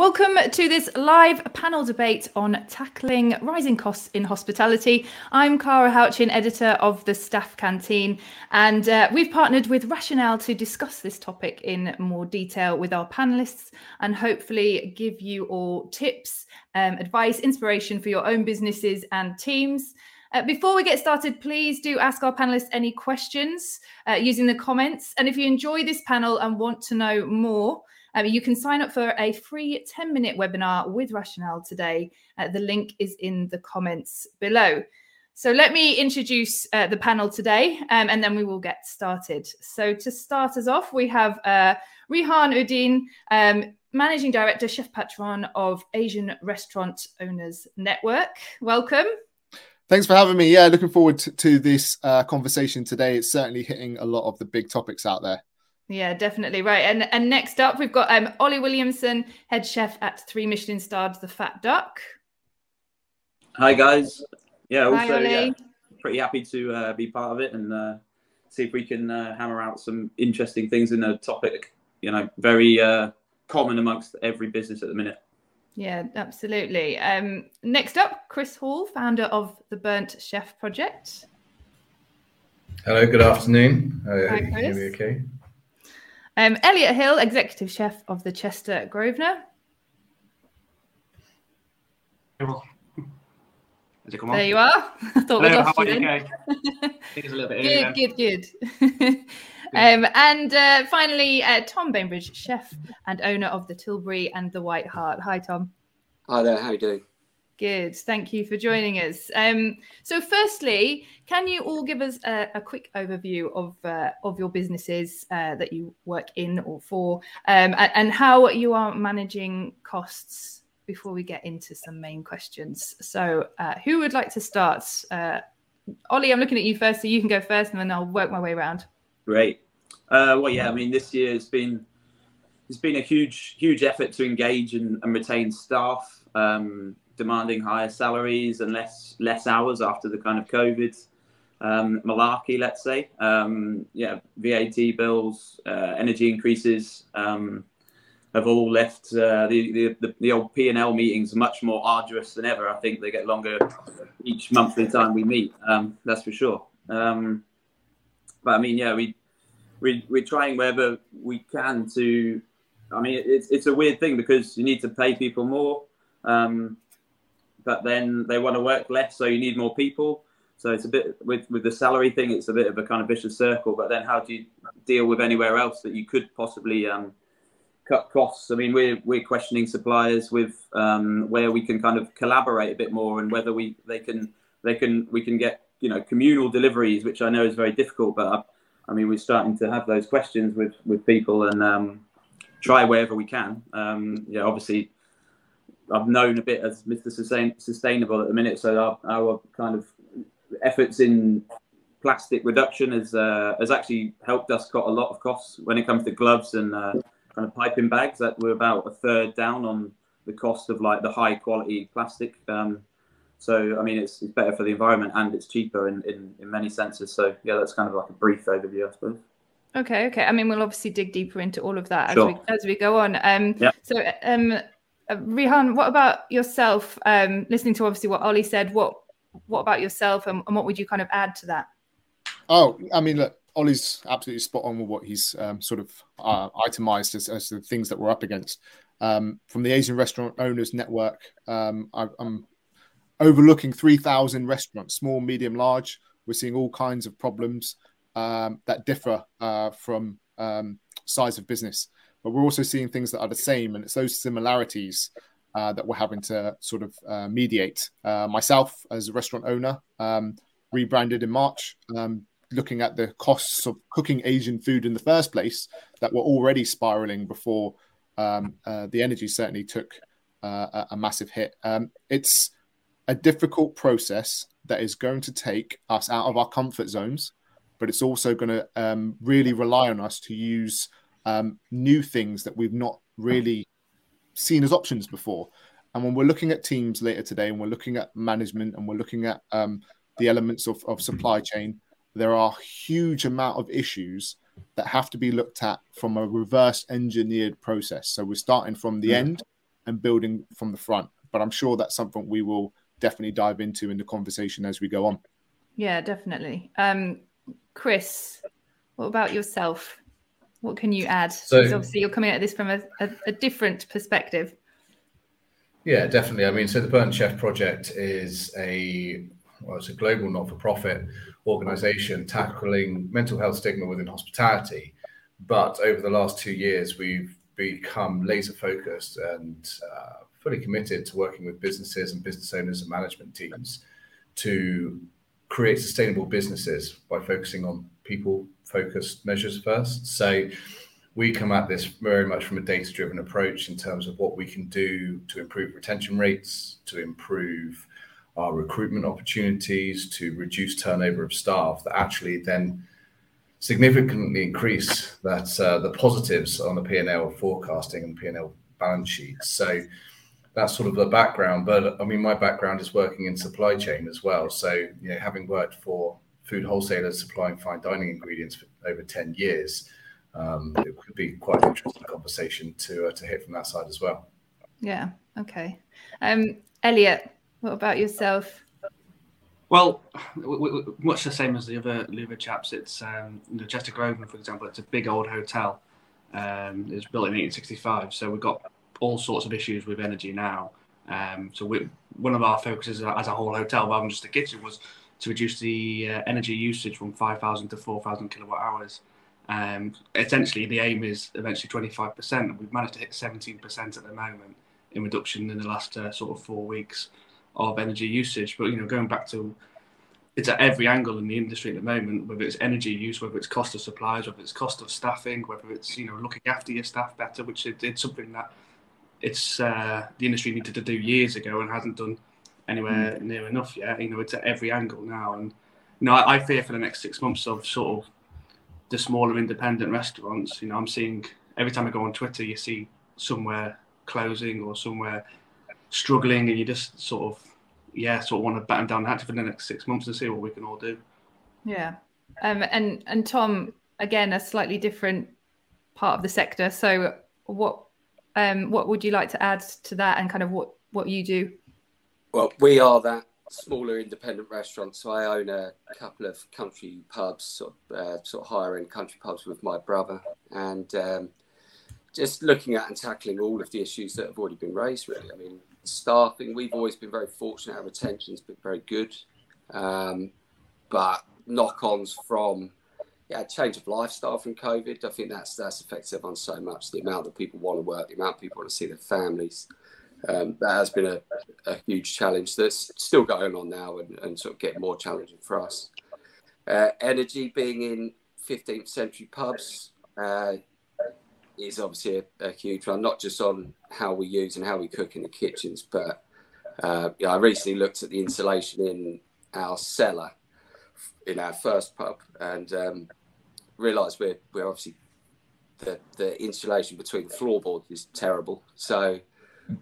Welcome to this live panel debate on tackling rising costs in hospitality. I'm Cara Houchen, editor of the Staff Canteen, and uh, we've partnered with Rational to discuss this topic in more detail with our panelists and hopefully give you all tips, um, advice, inspiration for your own businesses and teams. Uh, before we get started, please do ask our panelists any questions uh, using the comments. And if you enjoy this panel and want to know more, um, you can sign up for a free 10 minute webinar with Rational today. Uh, the link is in the comments below. So let me introduce uh, the panel today um, and then we will get started. So to start us off, we have uh, Rehan Uddin, um, Managing Director, Chef Patron of Asian Restaurant Owners Network. Welcome. Thanks for having me. Yeah, looking forward to, to this uh, conversation today. It's certainly hitting a lot of the big topics out there. Yeah, definitely right. And and next up, we've got um, Ollie Williamson, head chef at Three Michelin Stars, The Fat Duck. Hi guys. Yeah, also Hi, yeah, pretty happy to uh, be part of it and uh, see if we can uh, hammer out some interesting things in a topic. You know, very uh, common amongst every business at the minute. Yeah, absolutely. Um, next up, Kris Hall, founder of the Burnt Chef Project. Hello, good afternoon. Hi, Kris. okay? Um, Elliot Hill, executive chef of the Chester Grosvenor. There you are. I thought Hello, we lost you. a good, good, good, um, and uh, finally, uh, Tom Bainbridge, chef and owner of the Tilbury and the White Hart. Hi, Tom. Hi there. How are you doing? Good. Thank you for joining us. Um, so, firstly, can you all give us a, a quick overview of uh, of your businesses uh, that you work in or for, um, and, and, how you are managing costs before we get into some main questions? So, uh, who would like to start? Uh, Ollie, I'm looking at you first, so you can go first, and then I'll work my way around. Great. Uh, well, yeah. I mean, this year has been it's been a huge huge effort to engage and, and retain staff. Um, demanding higher salaries and less less hours after the kind of COVID um, malarkey, let's say. Um, yeah, VAT bills, uh, energy increases um, have all left uh, the, the, the old P and L meetings much more arduous than ever. I think they get longer each monthly time we meet. Um, that's for sure. Um, but I mean, yeah, we we we're trying wherever we can to. I mean, it's it's a weird thing because you need to pay people more. Um, but then they want to work less, so you need more people. So it's a bit with with the salary thing. It's a bit of a kind of vicious circle. But then how do you deal with anywhere else that you could possibly um, cut costs? I mean, we're we're questioning suppliers with um, where we can kind of collaborate a bit more and whether we they can they can we can get you know communal deliveries, which I know is very difficult. But I, I mean, we're starting to have those questions with with people and um, try wherever we can. Um, yeah, obviously I've known a bit as Mr. Sustain, Sustainable at the minute, so our, our kind of efforts in plastic reduction has uh, has actually helped us cut a lot of costs when it comes to gloves and uh, kind of piping bags. That we're about a third down on the cost of like the high quality plastic. Um, so I mean, it's, it's better for the environment and it's cheaper in, in, in many senses. So yeah, that's kind of like a brief overview, I suppose. Okay, okay. I mean, we'll obviously dig deeper into all of that sure. as we as we go on. Um, yeah. So um, uh, Rehan, what about yourself? Um, listening to obviously what Ollie said, what what about yourself, and, and, what would you kind of add to that? Oh, I mean, look, Ollie's absolutely spot on with what he's um, sort of uh, itemized as, as, the things that we're up against. Um, from the Asian Restaurant Owners Network, um, I, am overlooking 3,000 restaurants, small, medium, large. We're seeing all kinds of problems um, that differ uh, from um, size of business but we're also seeing things that are the same, and it's those similarities uh, that we're having to sort of uh, mediate. Uh, myself, as a restaurant owner, um, rebranded in March, um, looking at the costs of cooking Asian food in the first place that were already spiraling before um, uh, the energy certainly took uh, a, a, massive hit. Um, it's a difficult process that is going to take us out of our comfort zones, but it's also going to um, really rely on us to use um, new things that we've not really seen as options before. And when we're looking at teams later today, and we're looking at management, and we're looking at um, the elements of, of supply chain, there are huge amount of issues that have to be looked at from a reverse engineered process. So we're starting from the end and building from the front. But I'm sure that's something we will definitely dive into in the conversation as we go on. Yeah, definitely. Um, Kris, what about yourself? What can you add? So, because obviously, you're coming at this from a, a, a different perspective. Yeah, definitely. I mean, so the Burnt Chef Project is a well, it's a global not-for-profit organization tackling mental health stigma within hospitality. But over the last two years, we've become laser focused and uh, fully committed to working with businesses and business owners and management teams to create sustainable businesses by focusing on people focused measures first. So we come at this very much from a data driven approach in terms of what we can do to improve retention rates, to improve our recruitment opportunities, to reduce turnover of staff that actually then significantly increase that uh, the positives on the P&L forecasting and P&L balance sheets. So that's sort of the background. But I mean, my background is working in supply chain as well. So you know, having worked for food wholesalers supplying fine dining ingredients for over ten years, um, it could be quite an interesting conversation to uh, to hit from that side as well. Yeah. Okay. Um, Elliot, what about yourself? Well, much the same as the other the other chaps. It's um, the Chester Grosvenor, for example. It's a big old hotel. Um, it was built in 1865, so we've got all sorts of issues with energy now. Um, so we, one of our focuses as a whole hotel, rather than just the kitchen, was to reduce the uh, energy usage from 5,000 to 4,000 kilowatt hours. Um, essentially, the aim is eventually 25%, and we've managed to hit 17% at the moment in reduction in the last uh, sort of four weeks of energy usage. But you know, going back to it's at every angle in the industry at the moment, whether it's energy use, whether it's cost of supplies, whether it's cost of staffing, whether it's you know looking after your staff better, which it, it's something that it's uh, the industry needed to do years ago and hasn't done anywhere mm. near enough yet. You know, it's at every angle now, and you know, I, I, fear for the next six months of sort of the smaller independent restaurants. You know, I'm seeing every time I go on Twitter, you see somewhere closing or somewhere struggling, and you just sort of yeah, sort of want to batten down the hatch for the next six months and see what we can all do. Yeah, um, and and Tom, again, a slightly different part of the sector. So, what um, what would you like to add to that, and kind of what what you do? Well, we are that smaller independent restaurant. So I own a couple of country pubs, sort of, uh, sort of higher end country pubs with my brother, and um, just looking at and tackling all of the issues that have already been raised. Really, I mean, staffing. We've always been very fortunate. Our retention's been very good, um, but knock-ons from yeah, change of lifestyle from COVID. I think that's that's affected everyone so much. The amount that people want to work, the amount people want to see their families. Um, that has been a, a, huge challenge that's still going on now and, and sort of getting more challenging for us. Uh, energy being in 15th century pubs uh, is obviously a, a, huge one, not just on how we use and how we cook in the kitchens, but uh, yeah, I recently looked at the insulation in our cellar in our first pub and um, realised we're we're obviously the the insulation between the floorboards is terrible. So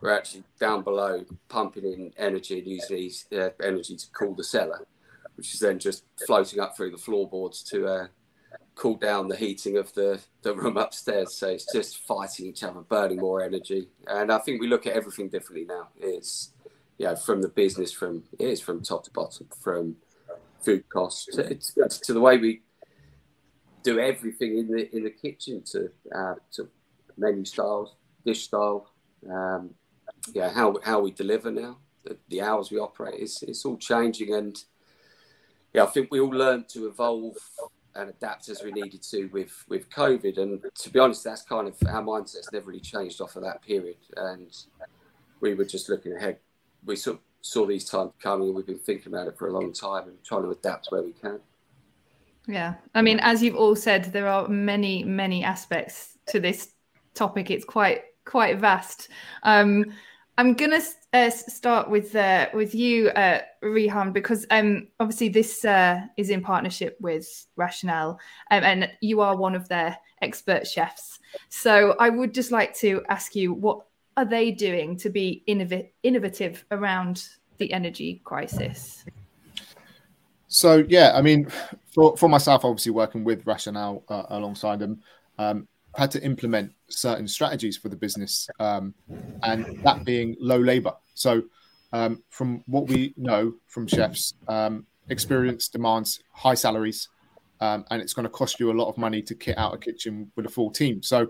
we're actually down below pumping in energy and using these, uh, energy to cool the cellar, which is then just floating up through the floorboards to uh, cool down the heating of the, the room upstairs. So it's just fighting each other, burning more energy. And I think we look at everything differently now. It's you know, from the business, from it is from top to bottom, from food costs to, to the way we do everything in the in the kitchen to uh, to menu styles, dish style, um, yeah, how how we deliver now, the, the hours we operate. It's it's all changing, and yeah, I think we all learned to evolve and adapt as we needed to with with COVID. And to be honest, that's kind of our mindset's never really changed off of that period. And we were just looking ahead. We sort of saw these times coming, and we've been thinking about it for a long time and trying to adapt where we can. Yeah. I mean, as you've all said, there are many, many aspects to this topic. It's quite, quite vast. Um, I'm gonna uh, start with uh, with you, uh, Rehan, because um, obviously this uh, is in partnership with Rational, um, and you are one of their expert chefs. So I would just like to ask you, what are they doing to be innov- innovative around the energy crisis? So yeah, I mean, for, for myself, obviously working with Rational uh, alongside them, um, had to implement certain strategies for the business, um, and that being low labor. So, um, from what we know from chefs, um, experience demands high salaries, um, and it's going to cost you a lot of money to kit out a kitchen with a full team. So,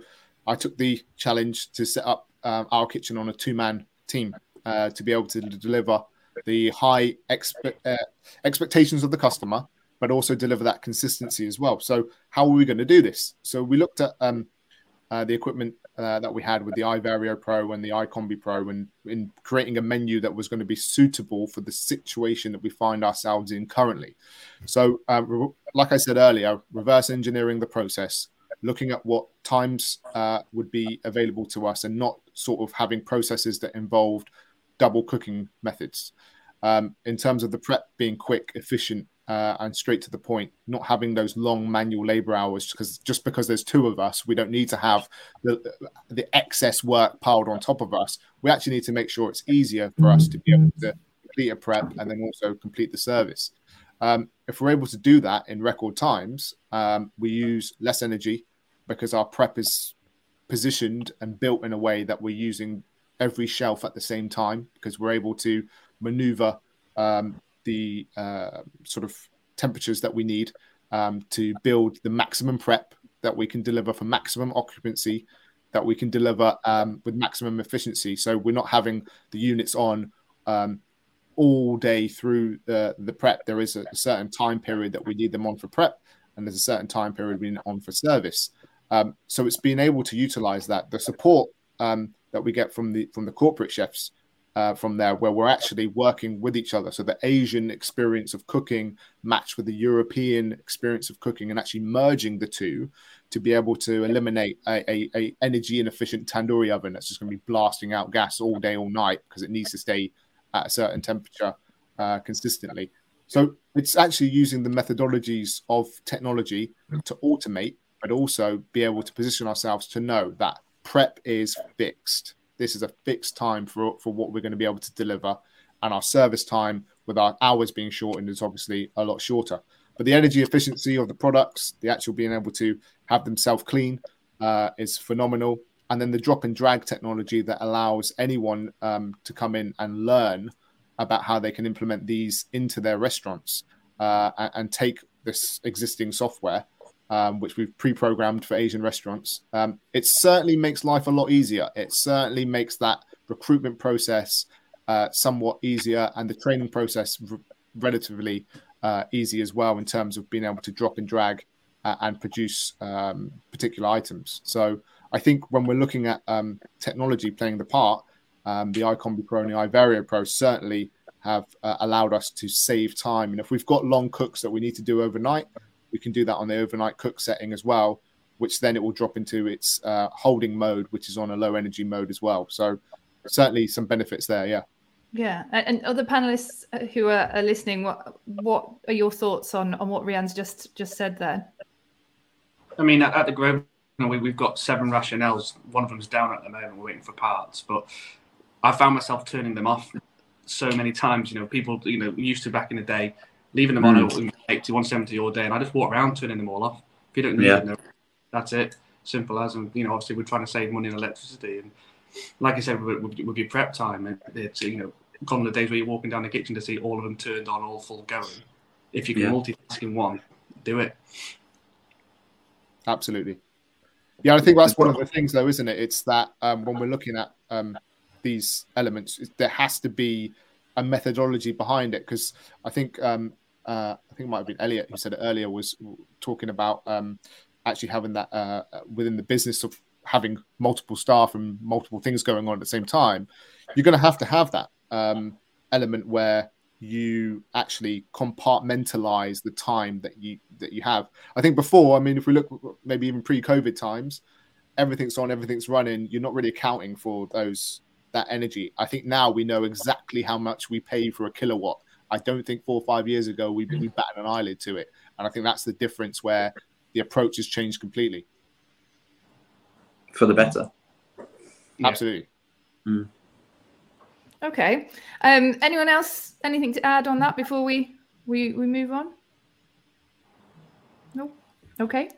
I took the challenge to set up um, our kitchen on a two-man team uh, to be able to deliver the high expe- uh, expectations of the customer, but also deliver that consistency as well. So, how are we going to do this? So, we looked at um, uh, the equipment uh, that we had with the iVario Pro and the iCombi Pro, and in creating a menu that was going to be suitable for the situation that we find ourselves in currently. So, um, like I said earlier, reverse engineering the process, looking at what times uh, would be available to us, and not sort of having processes that involved double cooking methods. Um, in terms of the prep being quick, efficient, uh, and straight to the point, not having those long manual labor hours because just because there's two of us, we don't need to have the, the excess work piled on top of us. We actually need to make sure it's easier for us to be able to complete a prep and then also complete the service. Um, if we're able to do that in record times, um, we use less energy because our prep is positioned and built in a way that we're using every shelf at the same time because we're able to maneuver um, the uh, sort of temperatures that we need um, to build the maximum prep that we can deliver for maximum occupancy that we can deliver um, with maximum efficiency. So we're not having the units on um, all day through the, the prep. There is a, certain time period that we need them on for prep and there's a certain time period we need on for service. Um, so it's being able to utilize that the support um, that we get from the from the corporate chefs uh, from there, where we're actually working with each other. So the Asian experience of cooking matched with the European experience of cooking, and actually merging the two to be able to eliminate a, a, a energy inefficient tandoori oven that's just going to be blasting out gas all day, all night because it needs to stay at a certain temperature uh, consistently. So it's actually using the methodologies of technology to automate, but also be able to position ourselves to know that prep is fixed. This is a fixed time for, for what we're going to be able to deliver. And our service time, with our hours being shortened, is obviously a lot shorter. But the energy efficiency of the products, the actual being able to have them self clean, uh, is phenomenal. And then the drop and drag technology that allows anyone um, to come in and learn about how they can implement these into their restaurants uh, and, and, take this existing software um, which we've pre-programmed for Asian restaurants. Um, it certainly makes life a lot easier. It certainly makes that recruitment process uh, somewhat easier, and the training process r- relatively uh, easy as well in terms of being able to drop and drag uh, and produce um, particular items. So I think when we're looking at um, technology playing the part, um, the iCombi Pro and the iVario Pro certainly have uh, allowed us to save time. And if we've got long cooks that we need to do overnight, we can do that on the overnight cook setting as well, which then it will drop into its uh, holding mode, which is on a low energy mode as well. So certainly some benefits there. Yeah. Yeah, and other panelists uh, who are, are listening, what what are your thoughts on on what Rehan's just just said there? I mean, at, the Grove, you know, we, we've got seven Rationals. One of them's down at the moment. We're waiting for parts, but I found myself turning them off so many times. You know, people, you know, used to back in the day, leaving them on mm. 80, 170 all day, and I just walk around turning them all off. If you don't need yeah. them, that's it. Simple as, and you know, obviously we're trying to save money on electricity, and like I said, with, with, with your prep time, and it's you know, come the days where you're walking down the kitchen to see all of them turned on, all full going. If you can yeah. multitask in one, do it. Absolutely. Yeah, I think that's one of the things, though, isn't it? It's that um, when we're looking at um, these elements, there has to be a methodology behind it because I think um, uh, I think it might have been Elliot who said it earlier was talking about um, actually having that uh, within the business of having multiple staff and multiple things going on at the same time. You're going to have to have that um, element where you actually compartmentalize the time that you that you have. I think before, I mean, if we look maybe even pre-COVID times, everything's on, everything's running. You're not really accounting for those that energy. I think now we know exactly how much we pay for a kilowatt. I don't think four or five years ago we, we batted an eyelid to it. And I think that's the difference where the approach has changed completely. For the better. Absolutely. Mm. Okay. Um, anyone else, anything to add on that before we, we, we move on? No. Okay.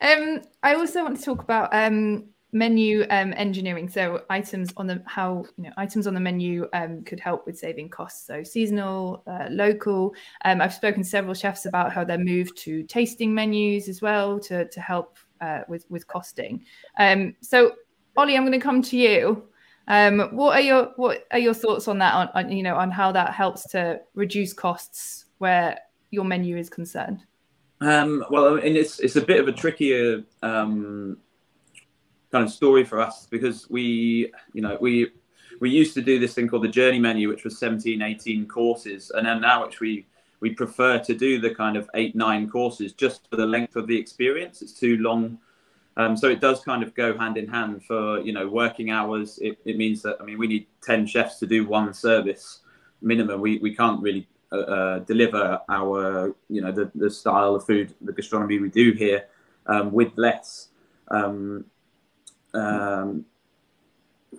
Um, I also want to talk about um, menu um, engineering. So items on the how you know items on the menu um, could help with saving costs. So seasonal, uh, local. Um, I've spoken to several chefs about how they're moved to tasting menus as well to to help uh, with with costing. Um, so Ollie, I'm going to come to you. Um, what are your what are your thoughts on that? On, on you know on how that helps to reduce costs where your menu is concerned. Um, well, and it's it's a bit of a trickier um, kind of story for us because we, you know, we we used to do this thing called the journey menu, which was 17, 18 courses, and then now which we we prefer to do the kind of eight, nine courses just for the length of the experience. It's too long. Um, so it does kind of go hand in hand for you know working hours. It, it means that I mean we need ten chefs to do one service minimum. We we can't really uh, uh deliver our you know the, the style of food, the gastronomy we do here um, with less. Um, um,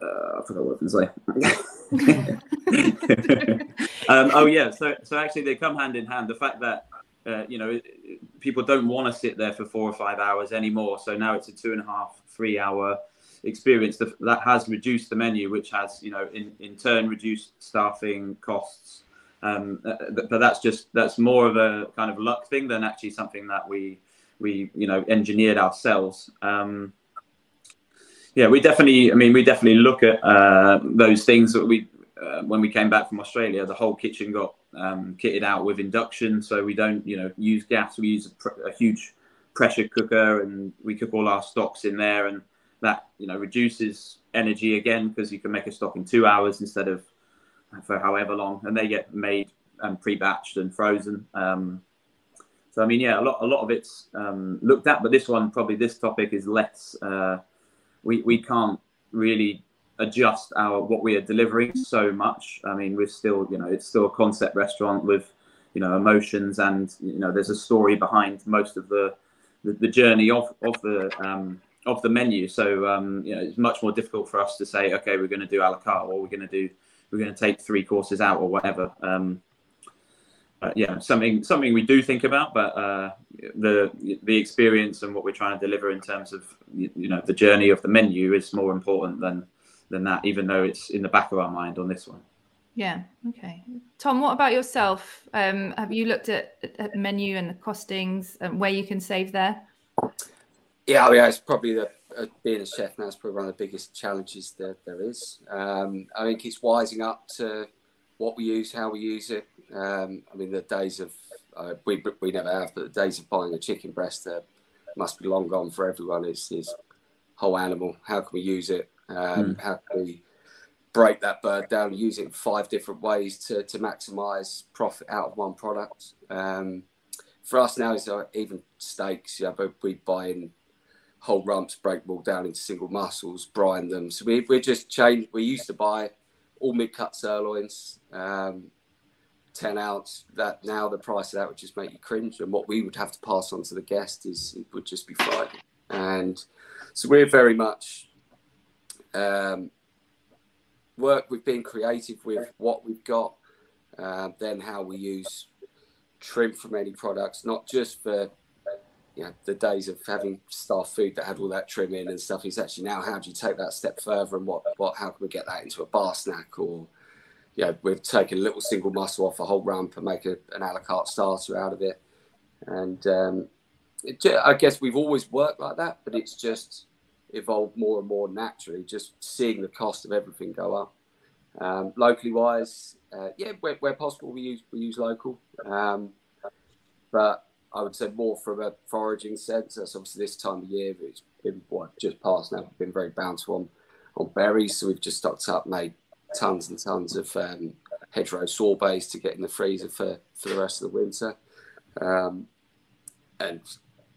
uh, I forgot what I was going to say. um, oh yeah, so so actually they come hand in hand. The fact that uh, you know people don't want to sit there for four or five hours anymore, so now it's a two and a half, three hour experience that has reduced the menu, which has you know in in turn reduced staffing costs. Um, uh, but that's just that's more of a kind of luck thing than actually something that we we you know engineered ourselves. Um, yeah, we definitely. I mean, we definitely look at uh, those things that we uh, when we came back from Australia. The whole kitchen got um, kitted out with induction, so we don't, you know, use gas. We use a, pr- a, huge pressure cooker, and we cook all our stocks in there, and that you know reduces energy again because you can make a stock in two hours instead of for however long, and they get made and pre-batched and frozen. Um, so I mean, yeah, a lot a lot of it's um, looked at, but this one probably this topic is less. Uh, we we can't really adjust our what we are delivering so much. I mean, we're still you know it's still a concept restaurant with you know emotions and you know there's a story behind most of the the, the journey of of the um, of the menu. So um, you know it's much more difficult for us to say okay we're going to do a la carte or we're going to do we're going to take three courses out or whatever. Um, uh, yeah, something something we do think about, but uh, the the experience and what we're trying to deliver in terms of you know the journey of the menu is more important than than that, even though it's in the back of our mind on this one. Yeah. Okay. Tom, what about yourself? Um, have you looked at, at the menu and the costings and where you can save there? Yeah, I mean, it's probably the uh, being a chef now is probably one of the biggest challenges that there is. Um, I think it's wising up to what we use, how we use it. Um, I mean, the days of uh, we we never have, but the days of buying a chicken breast uh, must be long gone for everyone. It's this whole animal. How can we use it? Um, mm. How can we break that bird down, use it in five different ways to to maximise profit out of one product? Um, for us now, is uh, even steaks. Yeah, but we buy in whole rumps, break them all down into single muscles, brine them. So we we just changed. We used to buy all mid cut sirloins, um, 10 ounce. That now the price of that would just make you cringe. And what we would have to pass on to the guest is it would just be fried. And so we're very much um, work with being creative with what we've got, uh, then how we use trim from any products, not just for you know, the days of having staff food that had all that trim in and stuff is actually now how do you take that step further and what, what how can we get that into a bar snack or know, we've taken a little single muscle off a whole rump and make a, an a la carte starter out of it. And um, it, I guess we've always worked like that, but it's just evolved more and more naturally, just seeing the cost of everything go up. Um, locally wise, uh, yeah, where, where, possible, we use we use local. Um, but I would say more from a foraging sense. That's obviously this time of year. It's been what just past now. We've been very bountiful on on berries, so we've just stocked up, made tons and tons of um, hedgerow sorbets to get in the freezer for for the rest of the winter, um, and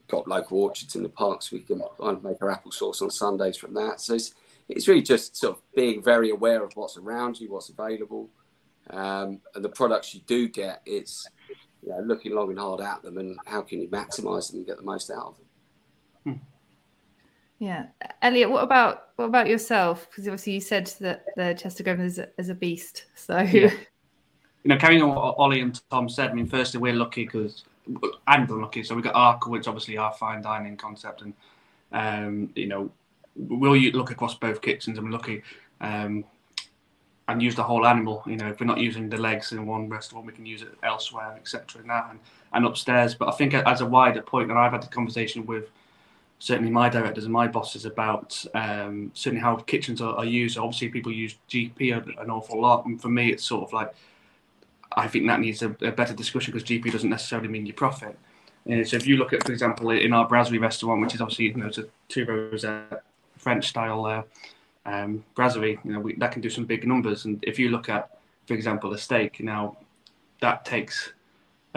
got local orchards in the parks. We can kind of make our apple sauce on Sundays from that. So it's it's really just sort of being very aware of what's around you, what's available, um, and the products you do get. It's you know, looking long and hard at them and how can you maximise them and get the most out of them. Yeah, Elliot, what about what about yourself? Because obviously you said that the Chester Grosvenor is a, is a beast. So, yeah. you know, carrying on what Ollie and Tom said. I mean, firstly, we're lucky because and unlucky. So we got Arkle, which obviously our fine dining concept, and um, you know, we'll look across both kitchens and we're looking um, and use the whole animal. You know, if we're not using the legs in one restaurant, we can use it elsewhere, etc. And that and, and upstairs. But I think as a wider point, and I've had a conversation with certainly my directors and my bosses about um, certainly how kitchens are, are, used. Obviously, people use GP an awful lot, and for me, it's sort of like I think that needs a, a better discussion because GP doesn't necessarily mean your profit. Uh, so if you look at, for example, in our Brasserie restaurant, which is obviously you know it's a two rows French style uh, um, brasserie, you know we, that can do some big numbers. And if you look at, for example, a steak, now that takes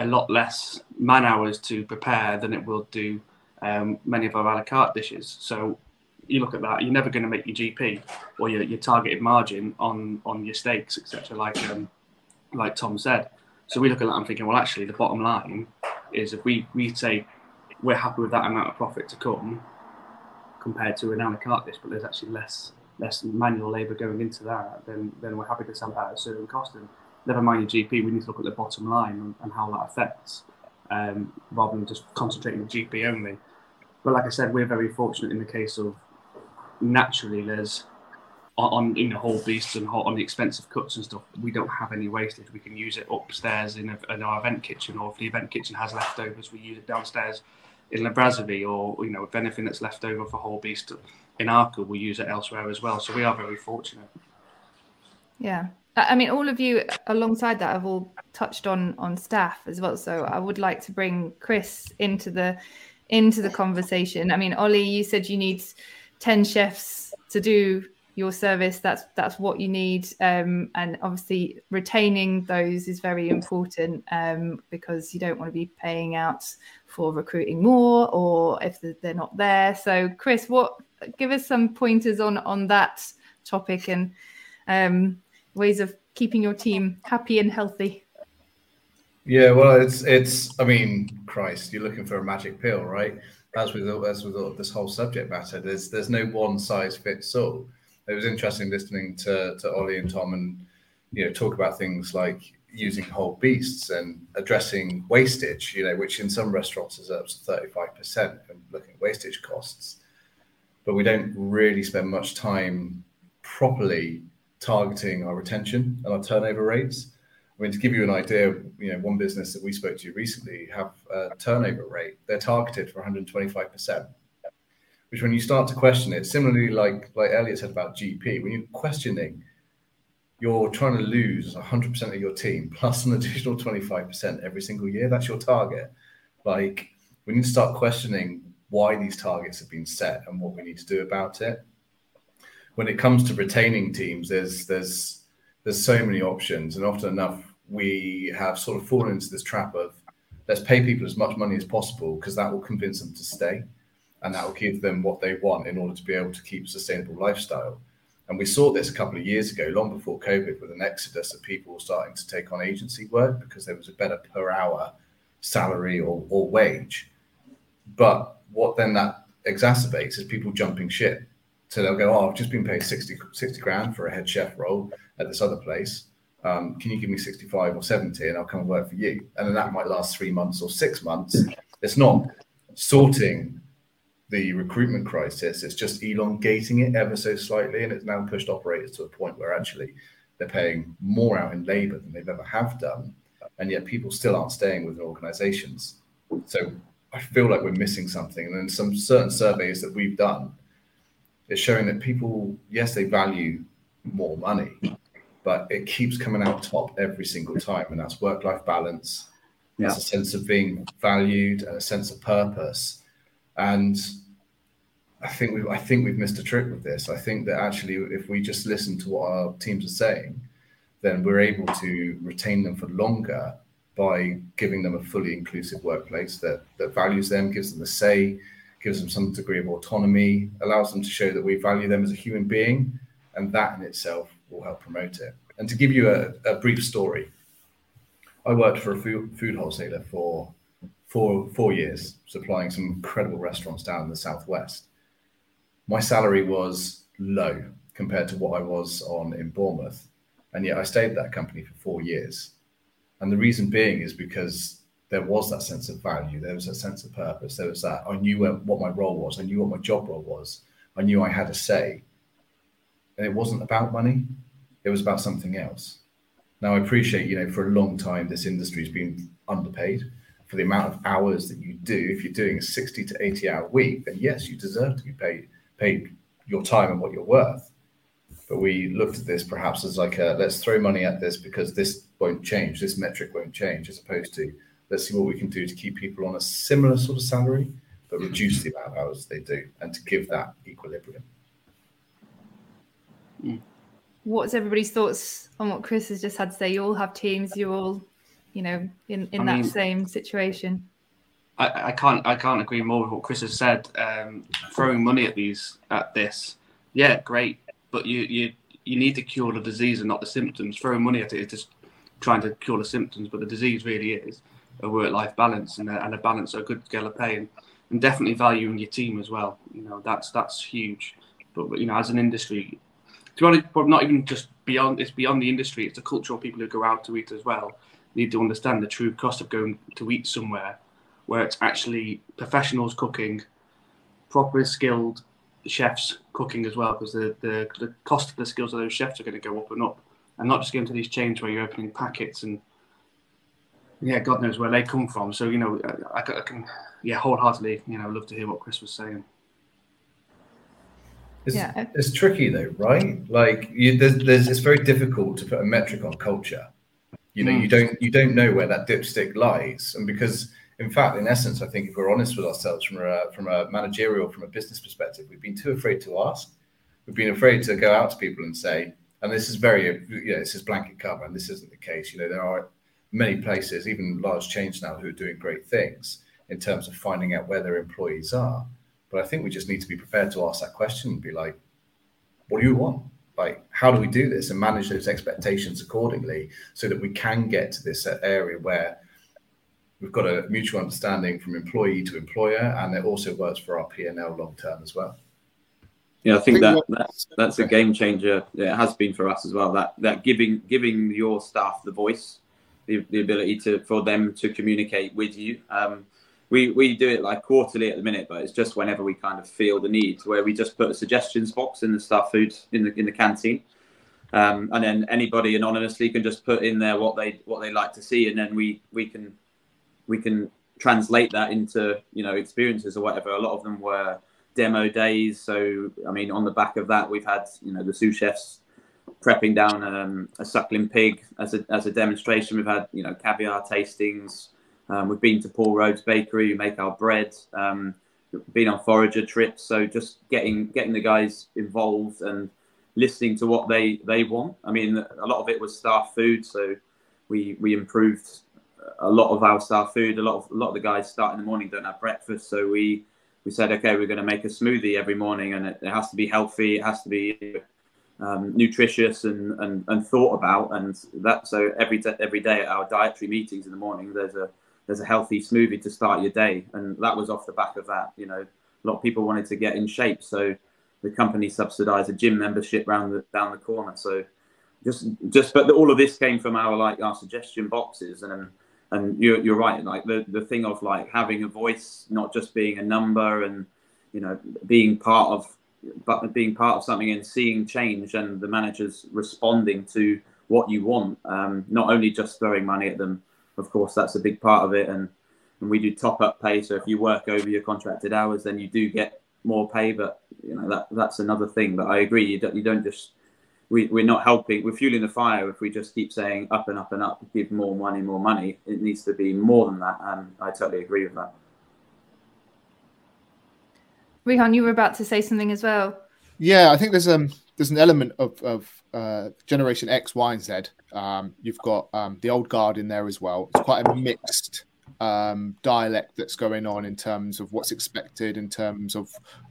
a lot less man hours to prepare than it will do um, many of our a la carte dishes. So you look at that, you're never going to make your GP or your, your targeted margin on on your steaks, etc. Like um, like Tom said. So we look at that and thinking, well, actually, the bottom line is if we we say we're happy with that amount of profit to come compared to an a la carte dish, but there's actually less less manual labour going into that, then then we're happy to sell that at a certain cost. And never mind your GP, we need to look at the bottom line and, and how that affects, um, rather than just concentrating on GP only. But like I said, we're very fortunate in the case of naturally there's on in the whole beasts and on the expensive cuts and stuff, we don't have any wastage. We can use it upstairs in, a, in our event kitchen, or if the event kitchen has leftovers, we use it downstairs in brasserie, or you know, if anything that's left over for whole beast in Arkle, we use it elsewhere as well. So we are very fortunate. Yeah, I mean, all of you alongside that have all touched on on staff as well. So I would like to bring Kris into the into the conversation. I mean, Ollie, you said you need ten chefs to do your service. That's that's what you need. Um, and obviously retaining those is very important um, because you don't want to be paying out for recruiting more or if they're not there. So Kris what give us some pointers on on that topic and um, ways of keeping your team happy and healthy yeah well it's it's i mean christ you're looking for a magic pill right as with as with this whole subject matter there's there's no one size fits all it was interesting listening to to Ollie and Tom and you know talk about things like using whole beasts and addressing wastage, you know, which in some restaurants is up to 35% and looking at wastage costs. But we don't really spend much time properly targeting our retention and our turnover rates. I mean, to give you an idea, you know, one business that we spoke to recently have a turnover rate, they're targeted for 125% which when you start to question it, similarly like like Elliot said about GP, when you're questioning, you're trying to lose 100% of your team plus an additional 25% every single year. That's your target. Like we need to start questioning why these targets have been set and what we need to do about it. When it comes to retaining teams, there's there's there's so many options, and often enough we have sort of fallen into this trap of let's pay people as much money as possible because that will convince them to stay and that will give them what they want in order to be able to keep a sustainable lifestyle. And we saw this a couple of years ago, long before COVID, with an exodus of people starting to take on agency work because there was a better per hour salary or, or wage. But what then that exacerbates is people jumping ship. So they'll go, Oh, I've just been paid 60, 60 grand for a head chef role at this other place. Um, can you give me 65 or 70 and I'll come and work for you? And then that might last three months or six months. It's not sorting the recruitment crisis. It's just elongating it ever so slightly, and it's now pushed operators to a point where actually they're paying more out in labour than they've ever have done, and yet people still aren't staying within organisations. So I feel like we're missing something. And then some certain surveys that we've done is showing that people, yes, they value more money, but it keeps coming out top every single time, and that's work-life balance. Yeah. That's a sense of being valued and a sense of purpose and I think we I think we've missed a trick with this. I think that actually, if we just listen to what our teams are saying, then we're able to retain them for longer by giving them a fully inclusive workplace that that values them, gives them a say, gives them some degree of autonomy, allows them to show that we value them as a human being, and that in itself will help promote it. And to give you a, a brief story, I worked for a food, food wholesaler for four four years supplying some incredible restaurants down in the southwest. My salary was low compared to what I was on in Bournemouth, and yet I stayed at that company for four years. And the reason being is because there was that sense of value. There was a sense of purpose. There was that I knew what my role was. I knew what my job role was. I knew I had a say. And it wasn't about money. It was about something else. Now I appreciate, you know, for a long time this industry has been underpaid for the amount of hours that you do. If you're doing a 60 to 80 hour week, then yes, you deserve to be paid paid your time and what you're worth. But we looked at this perhaps as like a let's throw money at this because this won't change, this metric won't change, as opposed to let's see what we can do to keep people on a similar sort of salary, but reduce the amount of hours they do and to give that equilibrium. What's everybody's thoughts on what Kris has just had to say? You all have teams, you're all, you know, in, in that mean, same situation. I, I can't I can't agree more with what Kris has said. Um, throwing money at these at this, yeah, great, but you you you need to cure the disease and not the symptoms. Throwing money at it is just trying to cure the symptoms, but the disease really is a work-life balance and a, and a balance, a good scale of pay, and, and definitely valuing your team as well. You know, that's that's huge. But you know, as an industry, to be honest, not even just beyond. It's beyond the industry. It's the culture of people who go out to eat as well. Need to understand the true cost of going to eat somewhere where it's actually professionals cooking, proper skilled chefs cooking as well, because the, the, the cost of the skills of those chefs are going to go up and up. And not just going to these chains where you're opening packets and yeah, God knows where they come from. So you know, I, I can yeah wholeheartedly you know love to hear what Kris was saying. It's, yeah. it's tricky though, right? Like you, there's, there's, it's very difficult to put a metric on culture. You know, mm. you don't you don't know where that dipstick lies, and because in fact, in essence, I think if we're honest with ourselves from a from a managerial, from a business perspective, we've been too afraid to ask. We've been afraid to go out to people and say, and this is very, you know, this is blanket cover, and this isn't the case. You know, there are many places, even large chains now, who are doing great things in terms of finding out where their employees are. But I think we just need to be prepared to ask that question and be like, what do you want? Like, how do we do this and manage those expectations accordingly so that we can get to this area where we've got a mutual understanding from employee to employer, and it also works for our P and L long term as well. Yeah, I think that that's, that's a game changer. It has been for us as well. That that giving giving your staff the voice, the, the ability to for them to communicate with you. Um, we we do it like quarterly at the minute, but it's just whenever we kind of feel the need, where we just put a suggestions box in the staff food in the in the canteen, um, and then anybody anonymously can just put in there what they what they like to see, and then we we can we can translate that into you know experiences or whatever. A lot of them were demo days. So I mean, on the back of that, we've had you know the sous chefs prepping down um, a suckling pig as a as a demonstration. We've had you know caviar tastings. Um, we've been to Paul Rhodes Bakery, who make our bread. Um, been on forager trips, so just getting getting the guys involved and listening to what they they want. I mean, a lot of it was staff food, so we we improved a lot of our staff food. A lot of a lot of the guys start in the morning don't have breakfast, so we we said, okay, we're going to make a smoothie every morning, and it, it has to be healthy. It has to be um, nutritious and, and and thought about, and that. So every t- every day at our dietary meetings in the morning, there's a there's a healthy smoothie to start your day, and that was off the back of that. You know, a lot of people wanted to get in shape, so the company subsidised a gym membership round the down the corner. So just just but all of this came from our like our suggestion boxes and and you're, you're right like the, the thing of like having a voice not just being a number and you know being part of but being part of something and seeing change and the managers responding to what you want um, not only just throwing money at them of course that's a big part of it and and we do top up pay so if you work over your contracted hours then you do get more pay but you know that that's another thing but i agree you don't you don't just we, we're not helping. We're fueling the fire if we just keep saying up and up and up, give more money, more money. It needs to be more than that. And I totally agree with that. Rehan, you were about to say something as well. Yeah, I think there's um there's an element of of uh, Generation X, Y, and Z. Um, you've got um, the old guard in there as well. It's quite a mixed um, dialect that's going on in terms of what's expected, in terms of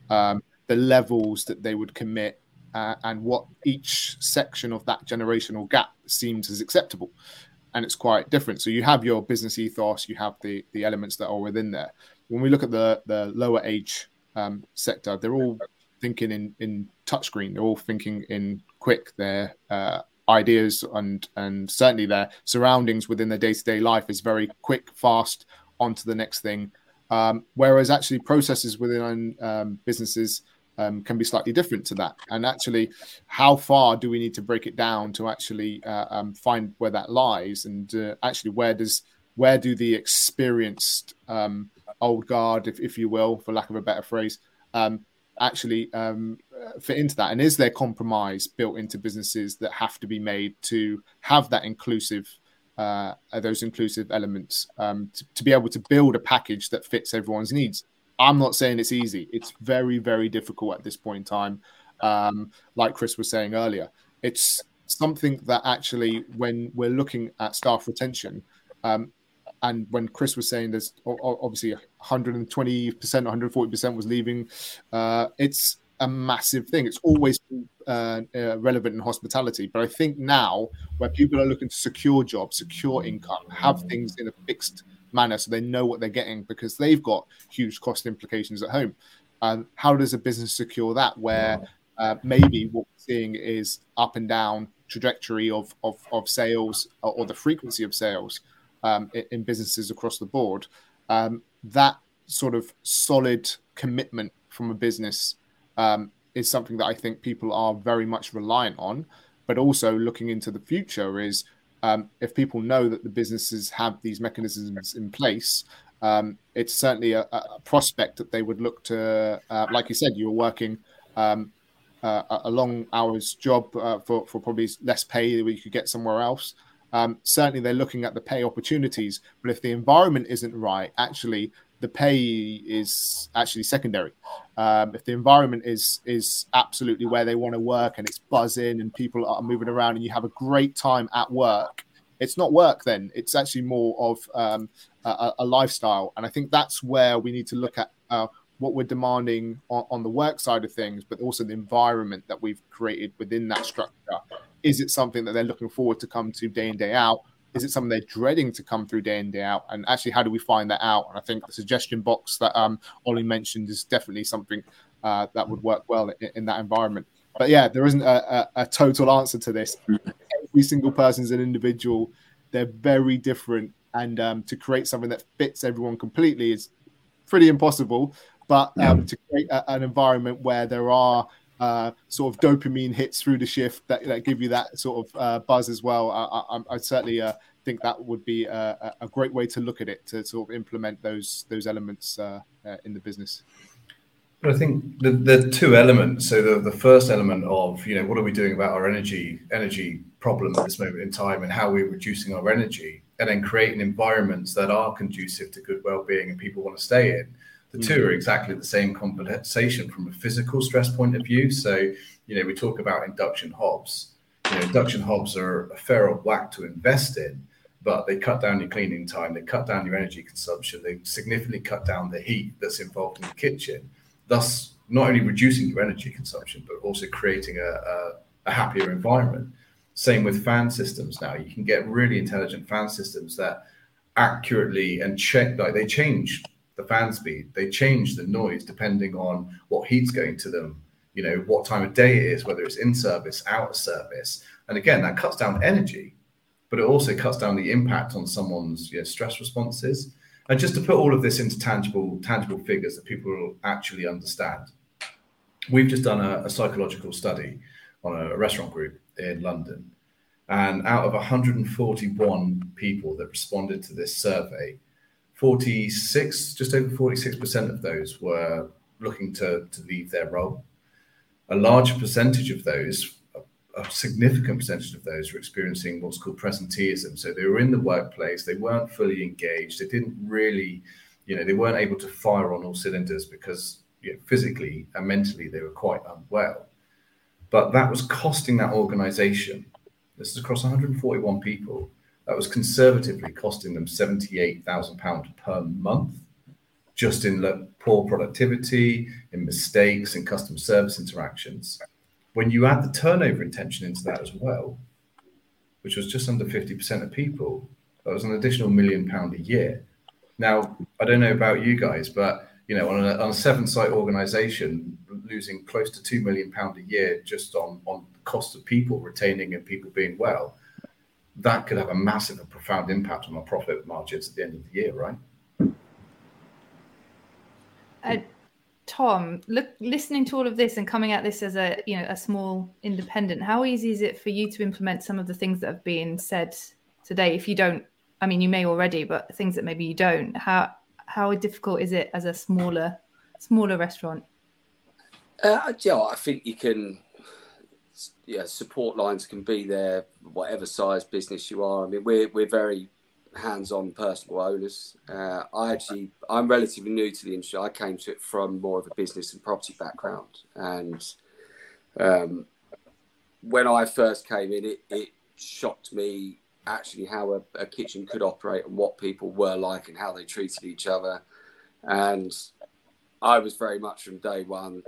um, the levels that they would commit uh, and what each section of that generational gap seems as acceptable and it's quite different so you have your business ethos you have the the elements that are within there when we look at the the lower age um, sector they're all thinking in in touchscreen. They're all thinking in quick. They're uh, ideas and and certainly their surroundings within their day-to-day life is very quick fast onto the next thing. Um, whereas actually processes within um, businesses um, can be slightly different to that. And actually how far do we need to break it down to actually uh, um, find where that lies? And uh, actually where does where do the experienced um, old guard if, if you will for lack of a better phrase um, actually um, fit into that? And is there compromise built into businesses that have to be made to have that inclusive, uh, those inclusive elements um, to, to, be able to build a package that fits everyone's needs? I'm not saying it's easy. It's very, very difficult at this point in time. Um, like Kris was saying earlier, it's something that actually, when we're looking at staff retention, um, and when Kris was saying there's obviously 120%, 140% was leaving, uh, it's a massive thing. It's always been uh, uh, relevant in hospitality, but I think now where people are looking to secure jobs, secure income, have things in a fixed manner so they know what they're getting because they've got huge cost implications at home. Um, how does a business secure that? Where uh, maybe what we're seeing is up and down trajectory of of, of sales or, or the frequency of sales um, in, in, businesses across the board. Um, that sort of solid commitment from a business um, is something that I think people are very much reliant on. But also looking into the future is um, if people know that the businesses have these mechanisms in place, um, it's certainly a, a, prospect that they would look to, uh, like you said, you were working um, uh, a long hours job uh, for, for probably less pay that you could get somewhere else. Um, certainly, they're looking at the pay opportunities, but if the environment isn't right, actually, the pay is actually secondary. Um, if the environment is is absolutely where they want to work and it's buzzing and people are moving around and you have a great time at work, it's not work then. It's actually more of um, a, a, lifestyle, and I think that's where we need to look at. Uh, what we're demanding on, on, the work side of things, but also the environment that we've created within that structure. Is it something that they're looking forward to come to day in, day out? Is it something they're dreading to come through day in day out? And actually, how do we find that out? And I think the suggestion box that um, Ollie mentioned is definitely something uh, that would work well in, in, that environment. But yeah, there isn't a, a, a total answer to this. Every single person is an individual. They're very different, and um, to create something that fits everyone completely is pretty impossible. But um, to create a, an environment where there are uh, sort of dopamine hits through the shift that, that give you that sort of uh, buzz as well. I, I, I certainly uh, think that would be a, a, great way to look at it to sort of implement those those elements uh, uh, in the business. But I think the, the two elements. So the, the first element of you know what are we doing about our energy energy problem at this moment in time, and how we're reducing our energy, and then creating environments that are conducive to good well-being and people want to stay in the two are exactly the same compensation from a physical stress point of view. So, you know, we talk about induction hobs. You know, induction hobs are a fair old whack to invest in, but they cut down your cleaning time, they cut down your energy consumption, they significantly cut down the heat that's involved in the kitchen, thus not only reducing your energy consumption, but also creating a, a, a happier environment. Same with fan systems now. You can get really intelligent fan systems that accurately and check like they change the fan speed. They change the noise depending on what heat's going to them, you know, what time of day it is, whether it's in service, out of service. And again, that cuts down energy, but it also cuts down the impact on someone's you know, stress responses. And just to put all of this into tangible, tangible figures that people will actually understand, we've just done a, a psychological study on a restaurant group in London. And out of 141 people that responded to this survey, 46, just over 46% of those were looking to, to leave their role. A large percentage of those, a significant percentage of those, were experiencing what's called presenteeism. So they were in the workplace, they weren't fully engaged, they didn't really, you know, they weren't able to fire on all cylinders because you know, physically and mentally they were quite unwell. But that was costing that organization, this is across 141 people, that was conservatively costing them £78,000 per month, just in poor productivity, in mistakes, in customer service interactions. When you add the turnover intention into that as well, which was just under 50% of people, that was an additional million pound a year. Now, I don't know about you guys, but you know, on a, on a seven site organization, losing close to two million pound a year just on on cost of people retaining and people being well, that could have a massive and profound impact on our profit margins at the end of the year, right? Uh, Tom, look, listening to all of this and coming at this as a you know a small independent, how easy is it for you to implement some of the things that have been said today? If you don't, I mean, you may already, but things that maybe you don't. How how difficult is it as a smaller smaller restaurant? Uh, yeah, I think you can. Yeah, support lines can be there, whatever size business you are. I mean, we're we're very hands-on personal owners. Uh, I actually, I'm relatively new to the industry. I came to it from more of a business and property background, and um, when I first came in, it, it shocked me actually how a, a, kitchen could operate and what people were like and how they treated each other. And I was very much from day one.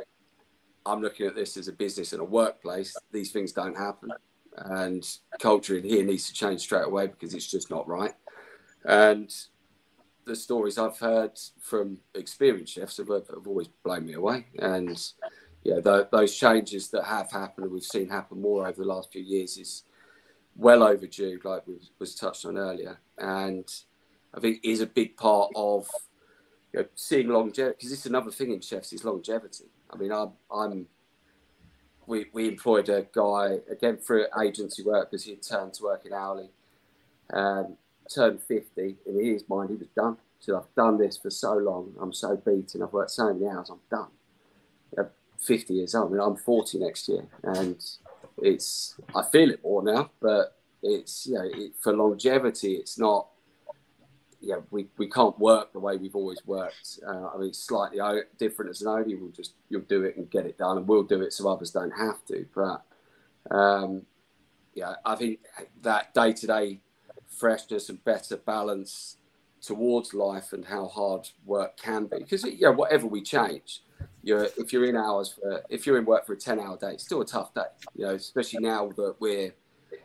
I'm looking at this as a business and a workplace. These things don't happen, and culture in here needs to change straight away because it's just not right. And the stories I've heard from experienced chefs have, have always blown me away. And yeah, the, those changes that have happened and we've seen happen more over the last few years is well overdue, like was, was touched on earlier. And I think is a big part of you know, seeing longevity because it's another thing in chefs is longevity. I mean, I'm, I'm we, we employed a guy again through agency work because he had turned to work in hourly. Um, turned 50, in his mind, he was done. So I've done this for so long. I'm so beaten. I've worked so many hours. I'm done. At 50 years old. I mean, I'm 40 next year, and it's I feel it more now. But it's you know, it, for longevity, it's not. Yeah, we, we can't work the way we've always worked. Uh, I mean, it's slightly different as an owner. We'll just you'll do it and get it done, and we'll do it so others don't have to. But um, yeah, I think that day to day freshness and better balance towards life and how hard work can be. Because yeah, whatever we change, you're if you're in hours for if you're in work for a ten hour day, it's still a tough day. You know, especially now that we're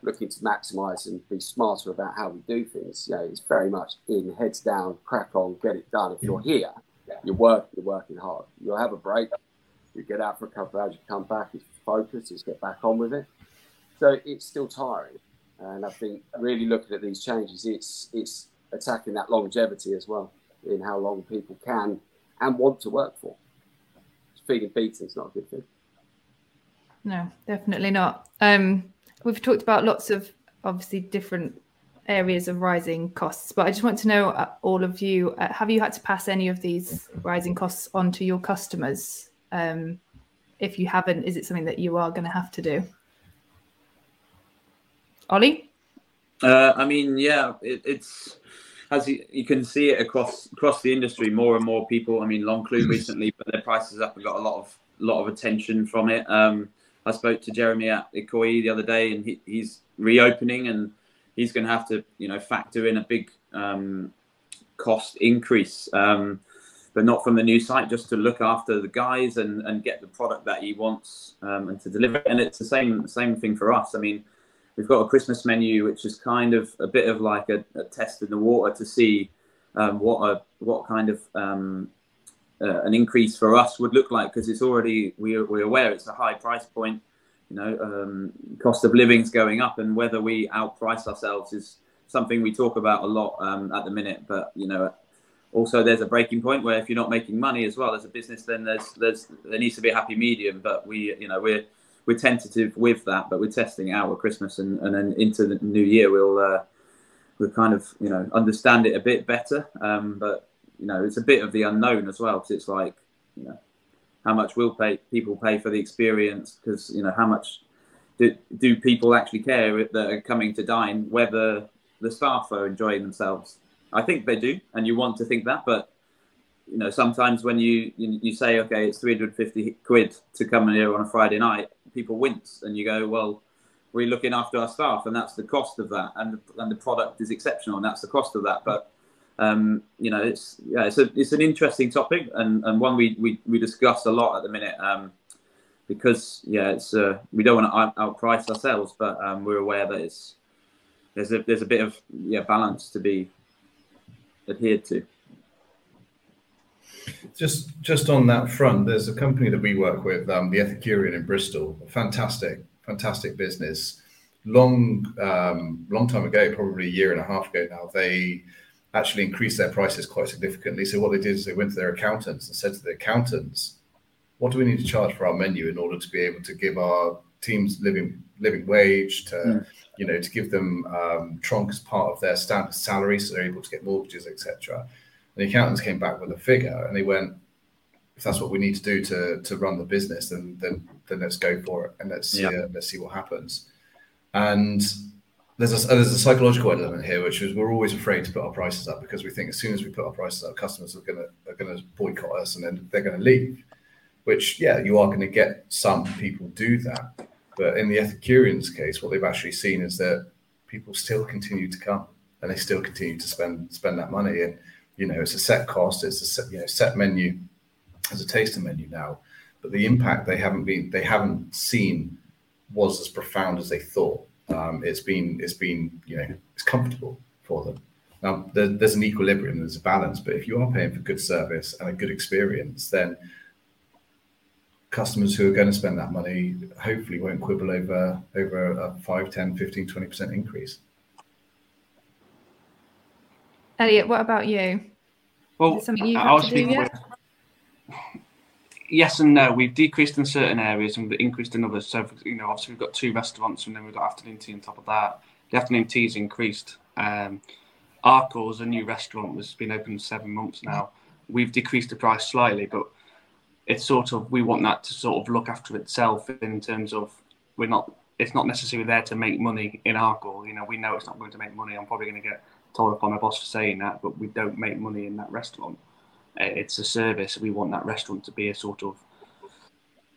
looking to maximise and be smarter about how we do things. You know, it's very much in heads down, crack on, get it done. If you're here, you're working, you're working hard. You'll have a break, you get out for a couple of hours, you come back, you focus, you get back on with it. So it's still tiring. And I think really looking at these changes, it's it's attacking that longevity as well in how long people can and want to work for. Feeding beaten is not a good thing. No, definitely not. Um, we've talked about lots of obviously different areas of rising costs, but I just want to know, uh, all of you, uh, have you had to pass any of these rising costs on to your customers? Um, if you haven't, is it something that you are going to have to do? Ollie? Uh, I mean, yeah, it, it's as you, you, can see it across across the industry. More and more people. I mean, L'Enclume recently put their prices up and got a lot of lot of attention from it. Um, I spoke to Jeremy at Ikoyi the other day, and he, he's reopening, and he's going to have to, you know, factor in a big um, cost increase, um, but not from the new site, just to look after the guys and, and get the product that he wants um, and to deliver. And it's the same same thing for us. I mean, we've got a Christmas menu, which is kind of a bit of like a, a test in the water to see um, what a what kind of um, uh, an increase for us would look like because it's already we're, we're aware it's a high price point. You know, um, cost of living's going up, and whether we outprice ourselves is something we talk about a lot um, at the minute. But you know, also there's a breaking point where if you're not making money as well as a business, then there's there's there needs to be a happy medium. But we, you know, we're we're tentative with that, but we're testing it out with Christmas and, and then into the new year we'll uh, we'll kind of you know understand it a bit better. Um, but you know it's a bit of the unknown as well because it's like you know how much will pay people pay for the experience because you know how much do, do people actually care that are coming to dine whether the staff are enjoying themselves. I think they do, and you want to think that, but you know sometimes when you, you, you say okay it's 350 quid to come here on a friday night people wince and you go well we're looking after our staff and that's the cost of that and and the product is exceptional and that's the cost of that but um, you know it's yeah it's a it's an interesting topic and, and one we, we we discuss a lot at the minute um, because yeah it's uh, we don't want to outprice ourselves but um, we're aware that it's there's a there's a bit of yeah balance to be adhered to just just on that front, there's a company that we work with, um, the Ethicurean in Bristol, fantastic fantastic business. Long, um, long time ago, probably a year and a half ago now, they actually increased their prices quite significantly. So what they did is they went to their accountants and said to the accountants, "What do we need to charge for our menu in order to be able to give our teams living living wage to mm. you know to give them um, tronc as part of their standard salary, so they're able to get mortgages, etc." And the accountants came back with a figure, and they went, "If that's what we need to do to to run the business, then then then let's go for it and let's yeah. see, uh, let's see what happens." And there's a, uh, there's a psychological element here, which is we're always afraid to put our prices up because we think as soon as we put our prices up, customers are gonna are gonna boycott us and then they're gonna leave. Which yeah, you are going to get some people do that, but in the Ethicureans case, what they've actually seen is that people still continue to come and they still continue to spend spend that money. And you know, it's a set cost, it's a set, you know set menu, as a taster menu now, but the impact they haven't been they haven't seen was as profound as they thought um, it's been it's been you know it's comfortable for them. Now there, there's an equilibrium, there's a balance, but if you are paying for good service and a good experience, then customers who are going to spend that money hopefully won't quibble over over a 5 10 15 20% increase elliot what about you well something you have to do yet? Yes and no. We've decreased in certain areas and we've increased in others. So, you know, obviously we've got two restaurants and then we've got afternoon tea on top of that. The afternoon tea tea's increased. Um, Arkle's a new restaurant that's been open seven months now. We've decreased the price slightly, but it's sort of we want that to sort of look after itself in terms of we're not. It's not necessarily there to make money in Arkle. You know, we know it's not going to make money. I'm probably going to get told upon my boss for saying that, but we don't make money in that restaurant. Uh, it's a service. We want that restaurant to be a sort of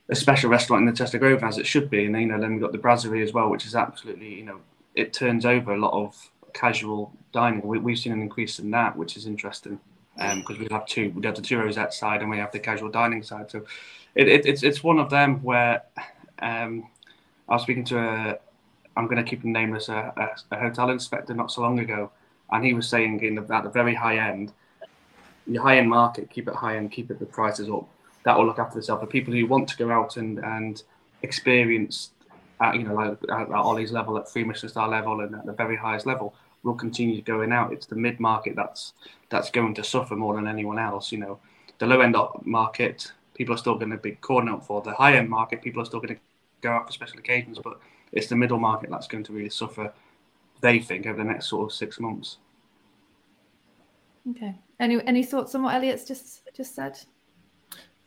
a special restaurant in the Chester Grosvenor as it should be. And you know, then we've got the Brasserie as well, which is absolutely you know it turns over a lot of casual dining. We, have seen an increase in that, which is interesting because um, we have two. We have the two rows outside, and we have the casual dining side. So it, it, it's it's one of them where um, I was speaking to a. I'm going to keep him nameless, a, a, a, hotel inspector not so long ago, and he was saying in the, at the very high end, your high end market, keep it high end, keep it the prices up. That will look after itself. For people who want to go out and and experience, at, you know, like at, at Ollie's level, at three Michelin star level, and at the very highest level, will continue going out. It's the mid market that's that's going to suffer more than anyone else. You know, the low end market, people are still going to be calling out for. The high end market, people are still going to go out for special occasions, but it's the middle market that's going to really suffer. They think over the next sort of six months. Okay. Any any thoughts on what Elliot's just just said?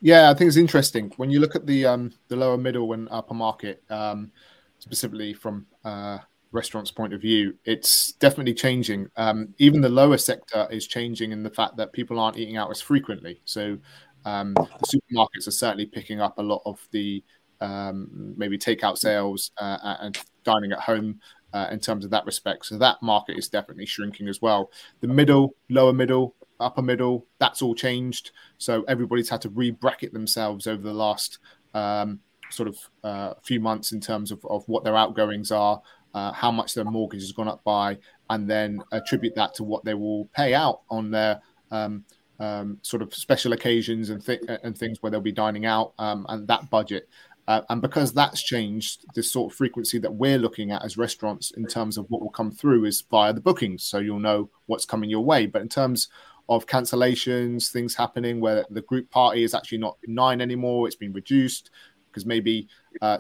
Yeah, I think it's interesting when you look at the um, the lower middle and upper market, um, specifically from uh, restaurants' point of view. It's definitely changing. Um, even the lower sector is changing in the fact that people aren't eating out as frequently. So um, the supermarkets are certainly picking up a lot of the um, maybe takeout sales uh, and dining at home uh, in terms of that respect. So that market is definitely shrinking as well. The middle, lower middle, upper middle, that's all changed. So everybody's had to re-bracket themselves over the last um, sort of uh, few months in terms of, of what their outgoings are, uh, how much their mortgage has gone up by, and then attribute that to what they will pay out on their um, um, sort of special occasions and, th- and things where they'll be dining out um, and that budget. Uh, and because that's changed, the sort of frequency that we're looking at as restaurants in terms of what will come through is via the bookings. So you'll know what's coming your way. But in terms of cancellations, things happening where the group party is actually not nine anymore, it's been reduced because maybe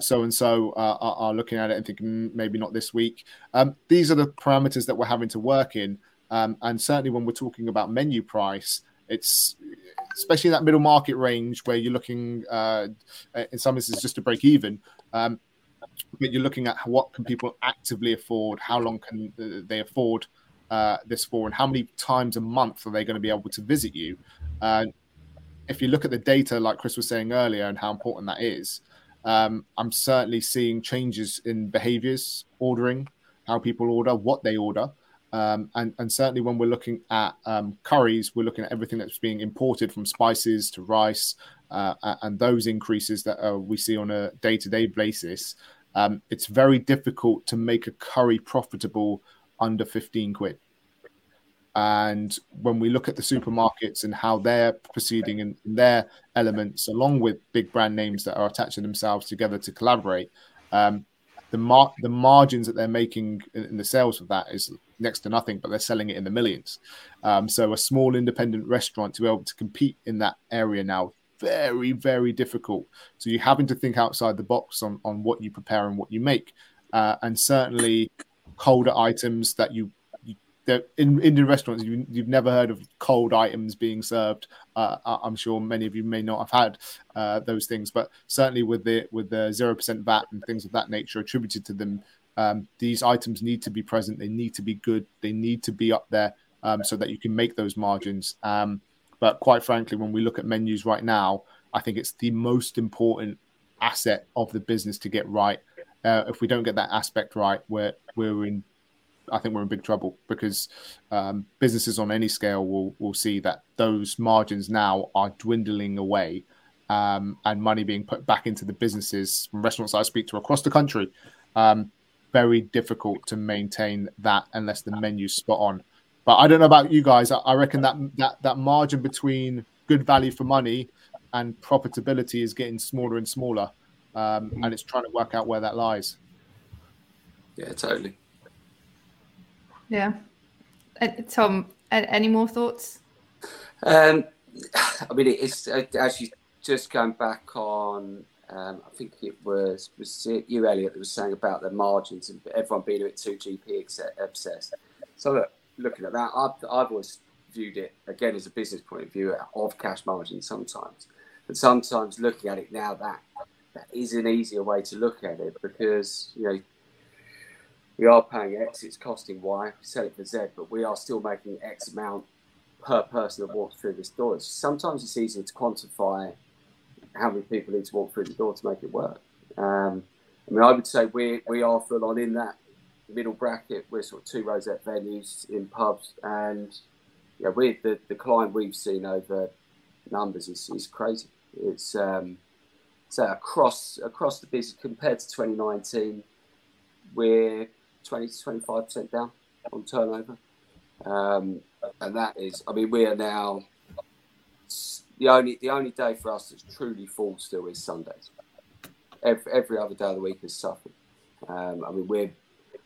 so and so are looking at it and thinking mm, maybe not this week. Um, these are the parameters that we're having to work in. Um, and certainly when we're talking about menu price, it's especially in that middle market range where you're looking uh, in some instances just to break even. Um, but you're looking at what can people actively afford, how long can they afford uh, this for, and how many times a month are they going to be able to visit you? Uh, if you look at the data, like Kris was saying earlier, and how important that is, um, I'm certainly seeing changes in behaviors, ordering, how people order, what they order. Um, and, and, certainly when we're looking at um, curries, we're looking at everything that's being imported from spices to rice uh, and those increases that uh, we see on a day to day basis. Um, it's very difficult to make a curry profitable under 15 quid. And when we look at the supermarkets and how they're proceeding in, in their elements, along with big brand names that are attaching themselves together to collaborate, um, the mar- the margins that they're making in, in, the sales of that is next to nothing, but they're selling it in the millions. Um, so a small independent restaurant to be able to compete in that area now very very difficult. So you're having to think outside the box on on what you prepare and what you make, uh, and certainly colder items that you in Indian restaurants, you, have never heard of cold items being served. Uh, I'm sure many of you may not have had uh, those things, but certainly with the with the zero percent VAT and things of that nature attributed to them, um, these items need to be present. They need to be good. They need to be up there um, so that you can make those margins. Um, but quite frankly, when we look at menus right now, I think it's the most important asset of the business to get right. Uh, if we don't get that aspect right, we're we're in I think we're in big trouble because um, businesses on any scale will will see that those margins now are dwindling away, um, and money being put back into the businesses from restaurants I speak to across the country. Um, very difficult to maintain that unless the menu's spot on. But I don't know about you guys. I, I reckon that that that margin between good value for money and profitability is getting smaller and smaller, um, and it's trying to work out where that lies. Yeah, totally. Yeah. Uh, Tom, any more thoughts? Um, I mean, it's uh, actually just going back on. Um, I think it was was it you, Elliot, that was saying about the margins and everyone being a bit too GP obsessed. So look, looking at that, I've, I've always viewed it again as a business point of view of cash margins sometimes, but sometimes looking at it now that that is an easier way to look at it because you know we are paying X, it's costing Y, we sell it for Z, but we are still making X amount per person that walks through this door. Sometimes it's easier to quantify how many people need to walk through the door to make it work. Um, I mean, I would say we we are full on in that middle bracket. We're sort of two rosette venues in pubs, and yeah, we the the climb we've seen over numbers is, is crazy. It's um, so across across the business compared to 2019, we're 20 to 25% down on turnover. Um, and that is, I mean, we are now the only the only day for us that's truly full still is Sundays. Every, every other day of the week is suffered. Um, I mean, we're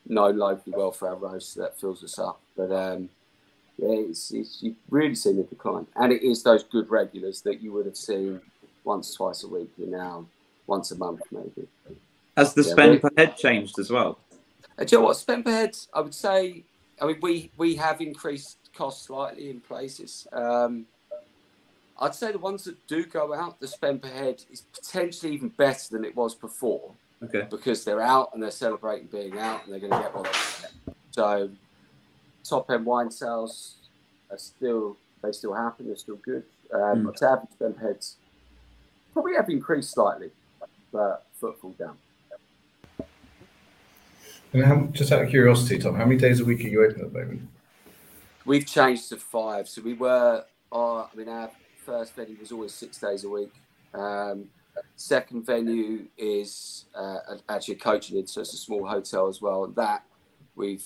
known locally well for our roast, so that fills us up. But um, yeah, it's, it's, you've really seen the decline, and it is those good regulars that you would have seen once, twice a week. You're now once a month, maybe. Has the yeah, spend per head changed as well? Uh, do you know what? Spend per head, I would say, I mean, we, we have increased costs slightly in places. Um, I'd say the ones that do go out, the spend per head is potentially even better than it was before. Okay. Because they're out and they're celebrating being out and they're going to get what they. So, top end wine sales are still they still happen. They're still good. Um, mm. I'd say spend per heads probably have increased slightly, but footfall down. And how, just out of curiosity, Tom, how many days a week are you open at the moment? We've changed to five. So we were, uh, I mean, our first venue was always six days a week. Um, second venue is uh, actually a coaching in, so it's a small hotel as well. And that we've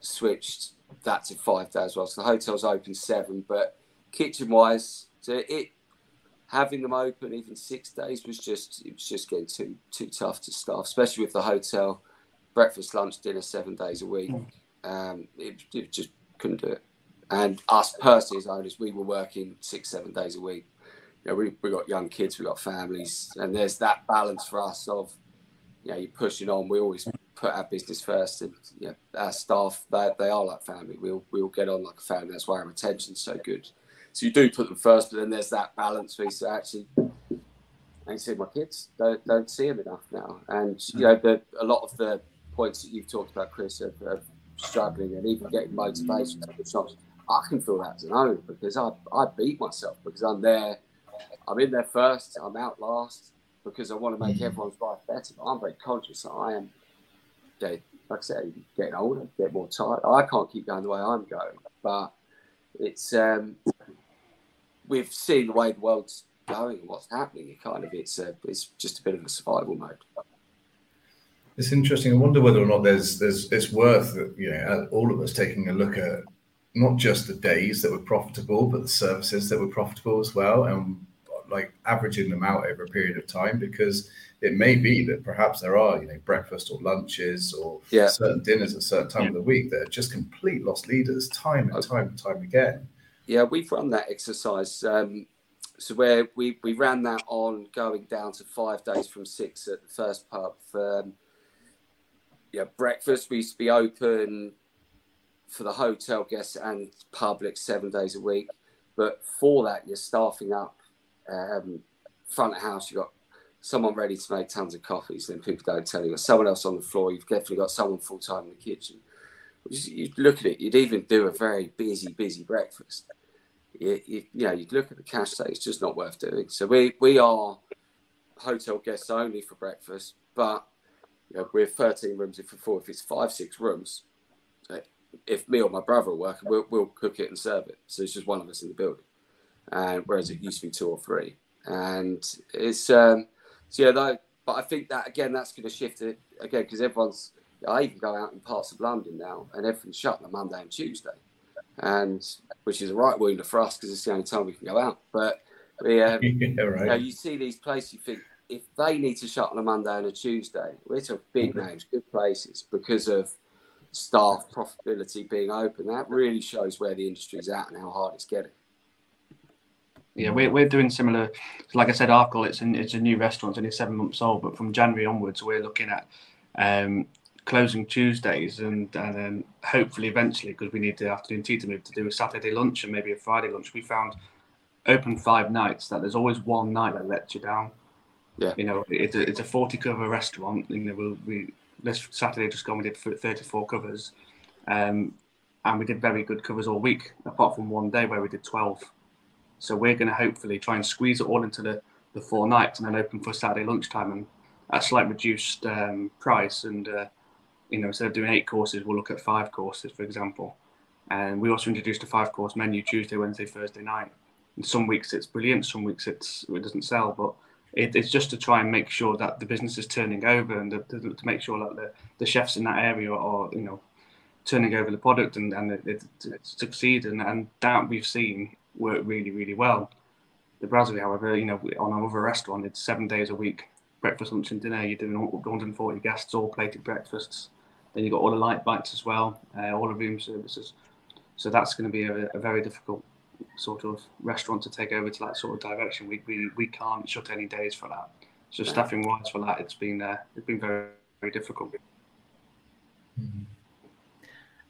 switched that to five days as well. So the hotel's open seven, but kitchen wise, so it having them open even six days was just it was just getting too too tough to staff, especially with the hotel breakfast, lunch, dinner, seven days a week. Mm. Um, it, it, just couldn't do it. And us personally, as owners, we were working six, seven days a week. You know, we we got young kids, we got families, and there's that balance for us of, you know, you're pushing on. We always put our business first, and you know, our staff they, they are like family. We'll we'll get on like a family. That's why our retention's so good. So you do put them first, but then there's that balance piece. So actually, I see my kids. Don't don't see them enough now, and you know, the, a lot of the points that you've talked about, Kris, of, of struggling and even getting motivation push on. I can feel that as an owner because I, I beat myself because I'm there, I'm in there first, I'm out last because I want to make everyone's life better. But I'm very conscious that I am, like I said, getting older, get more tired. I can't keep going the way I'm going, but it's um, we've seen the way the world's going and what's happening. It kind of it's a, it's just a bit of a survival mode. It's interesting. I wonder whether or not there's there's it's worth you know all of us taking a look at not just the days that were profitable, but the services that were profitable as well. And like averaging them out over a period of time because it may be that perhaps there are, you know, breakfast or lunches or Yeah. certain dinners at certain time of the week that are just complete lost leaders time and time and time again. Yeah, we've run that exercise. Um, so where we, we ran that on going down to five days from six at the first pub. Um, yeah, breakfast we used to be open for the hotel guests and public seven days a week. But for that, you're staffing up um, front of house. You've got someone ready to make tons of coffees, then people don't tell you. You've got someone else on the floor. You've definitely got someone full time in the kitchen. You look at it, you'd even do a very busy, busy breakfast you, you, you know, you'd look at the cash say it's just not worth doing. So we we are hotel guests only for breakfast, but you know, we're 13 rooms if for four. If it's five, six rooms, if me or my brother are working, we'll, we'll cook it and serve it. So it's just one of us in the building. And whereas it used to be two or three, and it's um, so yeah, though. But I think that again, that's going to shift it again because everyone's. I even go out in parts of London now, and everything's shut on Monday and Tuesday and which is a right wound for us because it's the only time we can go out. But we, um, yeah, you, know, you see these places, you think if they need to shut on a Monday and a Tuesday, we're talking big names, good places because of staff profitability being open. That really shows where the industry's at and how hard it's getting. Yeah, we're, we're doing similar. Like I said, Arkle, it's a, it's a new restaurant, it's only seven months old, but from January onwards, we're looking at um, closing Tuesdays and, and then hopefully eventually, because we need the afternoon tea to move, to do a Saturday lunch and maybe a Friday lunch. We found open five nights that there's always one night that lets you down. Yeah. You know, it's a, it's a 40 cover restaurant. You know, we'll, we this Saturday just gone, we did 34 covers. Um, and we did very good covers all week, apart from one day where we did 12. So we're going to hopefully try and squeeze it all into the, the four nights and then open for Saturday lunchtime and at a slight reduced um, price. And, uh, you know, instead of doing eight courses, we'll look at five courses, for example. And we also introduced a five course menu Tuesday, Wednesday, Thursday night. And some weeks it's brilliant, some weeks it's it doesn't sell, but it, it's just to try and make sure that the business is turning over and the, to, to make sure that the, the chefs in that area are, you know, turning over the product and, and it, it, it succeed. And, and that we've seen work really, really well. The brasserie, however, you know, on our other restaurant, it's seven days a week, breakfast, lunch, and dinner. You're doing 140 guests, all plated breakfasts. Then you've got all the light bites as well, uh, all the room services. So that's going to be a, a, very difficult sort of restaurant to take over to that sort of direction. We, we, we can't shut any days for that. So staffing wise for that, it's been uh, it's been very very difficult.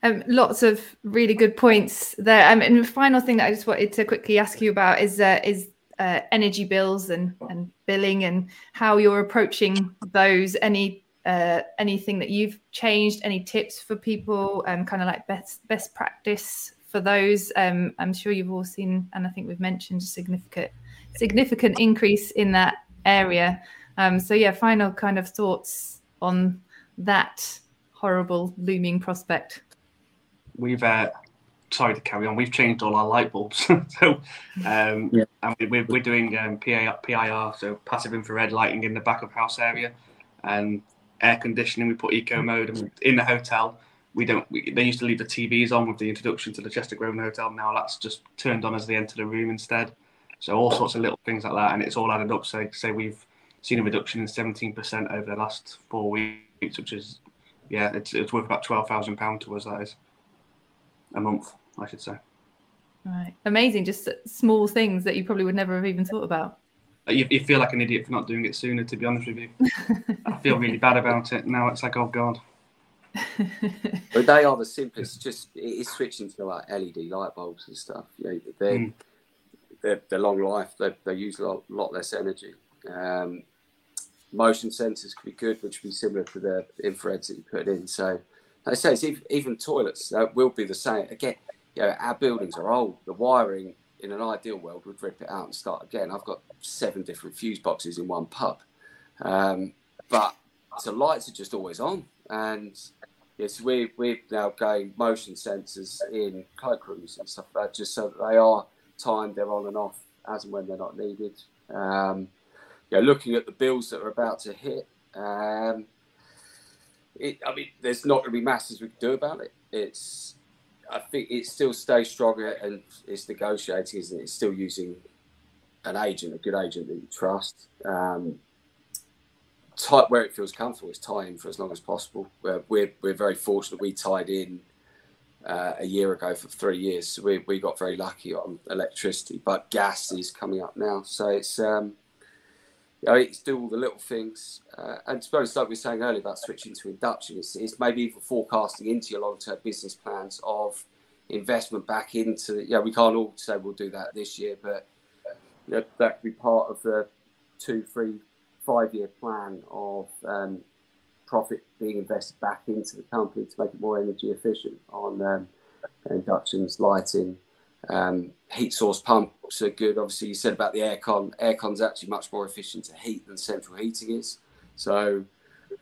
Um, lots of really good points there. Um, and the final thing that I just wanted to quickly ask you about is uh, is uh, energy bills and, and billing and how you're approaching those. Any uh, anything that you've changed? Any tips for people? Um, kind of like best best practice for those. Um, I'm sure you've all seen, and I think we've mentioned a significant significant increase in that area. Um, so yeah, final kind of thoughts on that horrible looming prospect we've uh, sorry to carry on. We've changed all our light bulbs, so um, Yeah. and we, we're, we're doing um, PIR, PIR, so passive infrared lighting in the back of house area, and air conditioning. We put eco mode, and in the hotel, we don't. We, they used to leave the TVs on with the introduction to the Chester Grosvenor Hotel. Now that's just turned on as they enter the room instead. So all sorts of little things like that, and it's all added up. So say we've seen a reduction in 17% over the last four weeks, which is yeah, it's it's worth about twelve thousand pound to us. That is a month, I should say. Right. Amazing. Just small things that you probably would never have even thought about. Uh, you, you feel like an idiot for not doing it sooner, to be honest with you. I feel really bad about it. Now it's like, oh God. But they are the simplest. Just it is switching to like LED light bulbs and stuff. You know, they're, Mm. they're, they're long life. They, they use a lot, lot less energy. Um, motion sensors could be good, which would be similar to the infrareds that you put in. So, like I say, it's even, even toilets uh, will be the same. Again, you know, our buildings are old. The wiring in an ideal world would rip it out and start again. I've got seven different fuse boxes in one pub, um, but so lights are just always on, and yes, we we're now going motion sensors in cloakrooms and stuff like that, just so that they are timed, they're on and off as and when they're not needed. Um, looking at the bills that are about to hit, um, it, I mean, there's not going to be masses we can do about it. It's, I think it still stays stronger and it's negotiating, isn't it? It's still using an agent, a good agent that you trust. Um, tie where it feels comfortable is tie in for as long as possible. We're, we're, we're very fortunate we tied in uh, a year ago for three years. So we, we got very lucky on electricity, but gas is coming up now. So it's, um, you know, it's do all the little things. Uh, and honest, like we were saying earlier about switching to induction, it's, it's maybe even forecasting into your long term business plans of investment back into, yeah, we can't all say we'll do that this year, but you know, that could be part of the two, three, five year plan of um, profit being invested back into the company to make it more energy efficient on um, inductions, lighting, um, heat source pumps are good. Obviously, you said about the aircon. Aircon's actually much more efficient to heat than central heating is. So,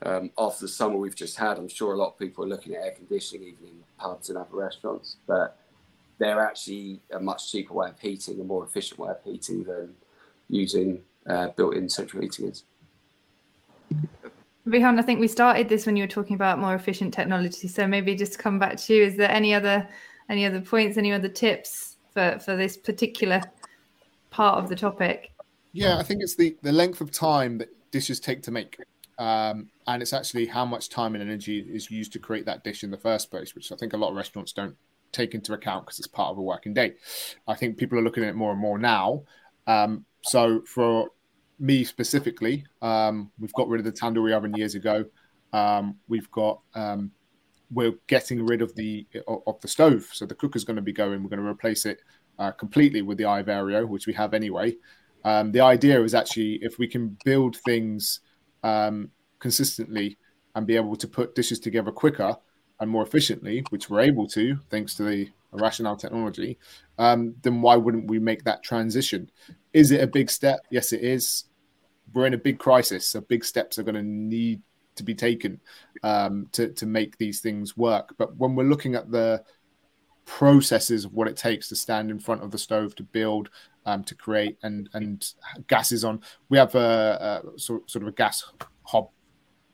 um, after the summer we've just had, I'm sure a lot of people are looking at air conditioning, even in pubs and other restaurants. But they're actually a much cheaper way of heating, a more efficient way of heating than using uh, built-in central heating is. Rehan, I think we started this when you were talking about more efficient technology. So maybe just come back to you. Is there any other any other points, any other tips for, for this particular part of the topic? Yeah, I think it's the, the length of time that dishes take to make. Um, and it's actually how much time and energy is used to create that dish in the first place, which I think a lot of restaurants don't take into account because it's part of a working day. I think people are looking at it more and more now. Um, so for me specifically, um, we've got rid of the tandoori oven years ago. Um, we've got um, we're getting rid of the of the stove, so the cooker's going to be going. We're going to replace it uh, completely with the iVario, which we have anyway. Um, the idea is actually if we can build things um, consistently and be able to put dishes together quicker and more efficiently, which we're able to thanks to the Rational technology, um, then why wouldn't we make that transition? Is it a big step? Yes, it is. We're in a big crisis, so big steps are going to need to be taken um, to to make these things work. But when we're looking at the processes of what it takes to stand in front of the stove to build, um, to create, and and gases on, we have a, a sort sort of a gas hob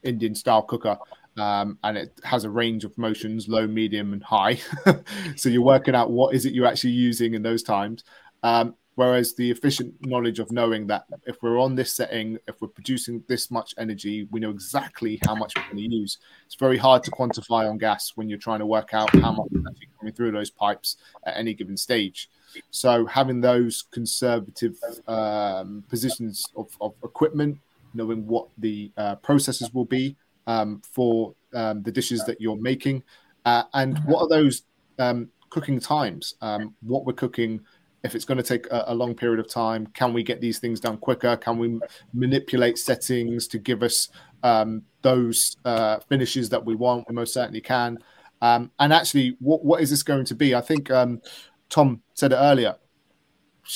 Indian style cooker. Um, and it has a range of motions low medium and high so you're working out what is it you're actually using in those times um, Whereas the efficient knowledge of knowing that if we're on this setting, if we're producing this much energy, we know exactly how much we're going to use. It's very hard to quantify on gas when you're trying to work out how much is actually coming through those pipes at any given stage. So having those conservative um, positions of, of, equipment, knowing what the uh, processes will be um, for um, the dishes that you're making, uh, and what are those um, cooking times, um, what we're cooking if it's going to take a, a, long period of time, can we get these things done quicker? Can we manipulate settings to give us um, those uh, finishes that we want? We most certainly can. Um, and actually, what, what is this going to be? I think um, Tom said it earlier.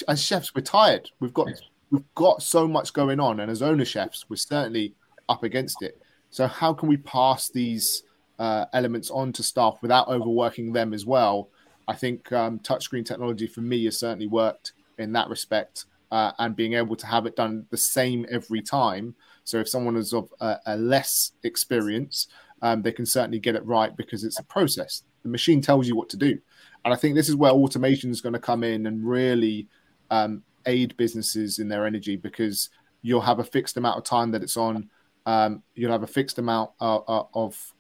As chefs, we're tired. We've got we've got so much going on, and as owner chefs, we're certainly up against it. So, how can we pass these uh, elements on to staff without overworking them as well? I think um, touchscreen technology for me has certainly worked in that respect, uh, and being able to have it done the same every time. So if someone is of a, a less experience, um, they can certainly get it right because it's a process. The machine tells you what to do, and I think this is where automation is going to come in and really um, aid businesses in their energy because you'll have a fixed amount of time that it's on. Um, you'll have a fixed amount uh, uh, of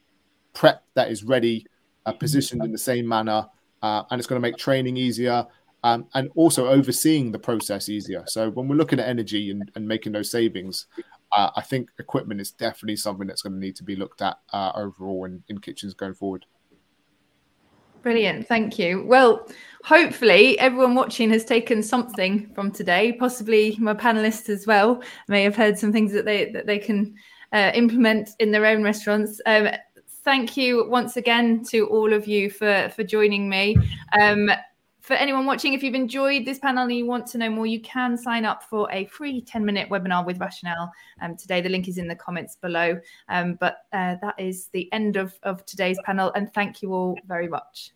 prep that is ready, uh, positioned in the same manner, uh, and it's going to make training easier um, and also overseeing the process easier. So when we're looking at energy and, and making those savings, uh, I think equipment is definitely something that's going to need to be looked at uh, overall in, in kitchens going forward. Brilliant, thank you. Well, hopefully everyone watching has taken something from today. Possibly my panelists as well may have heard some things that they that they can uh, implement in their own restaurants. Um, thank you once again to all of you for for joining me. Um, for anyone watching, if you've enjoyed this panel and you want to know more, you can sign up for a free 10 minute webinar with Rational um, today. The link is in the comments below. Um, but uh, that is the end of, of today's panel. And thank you all very much.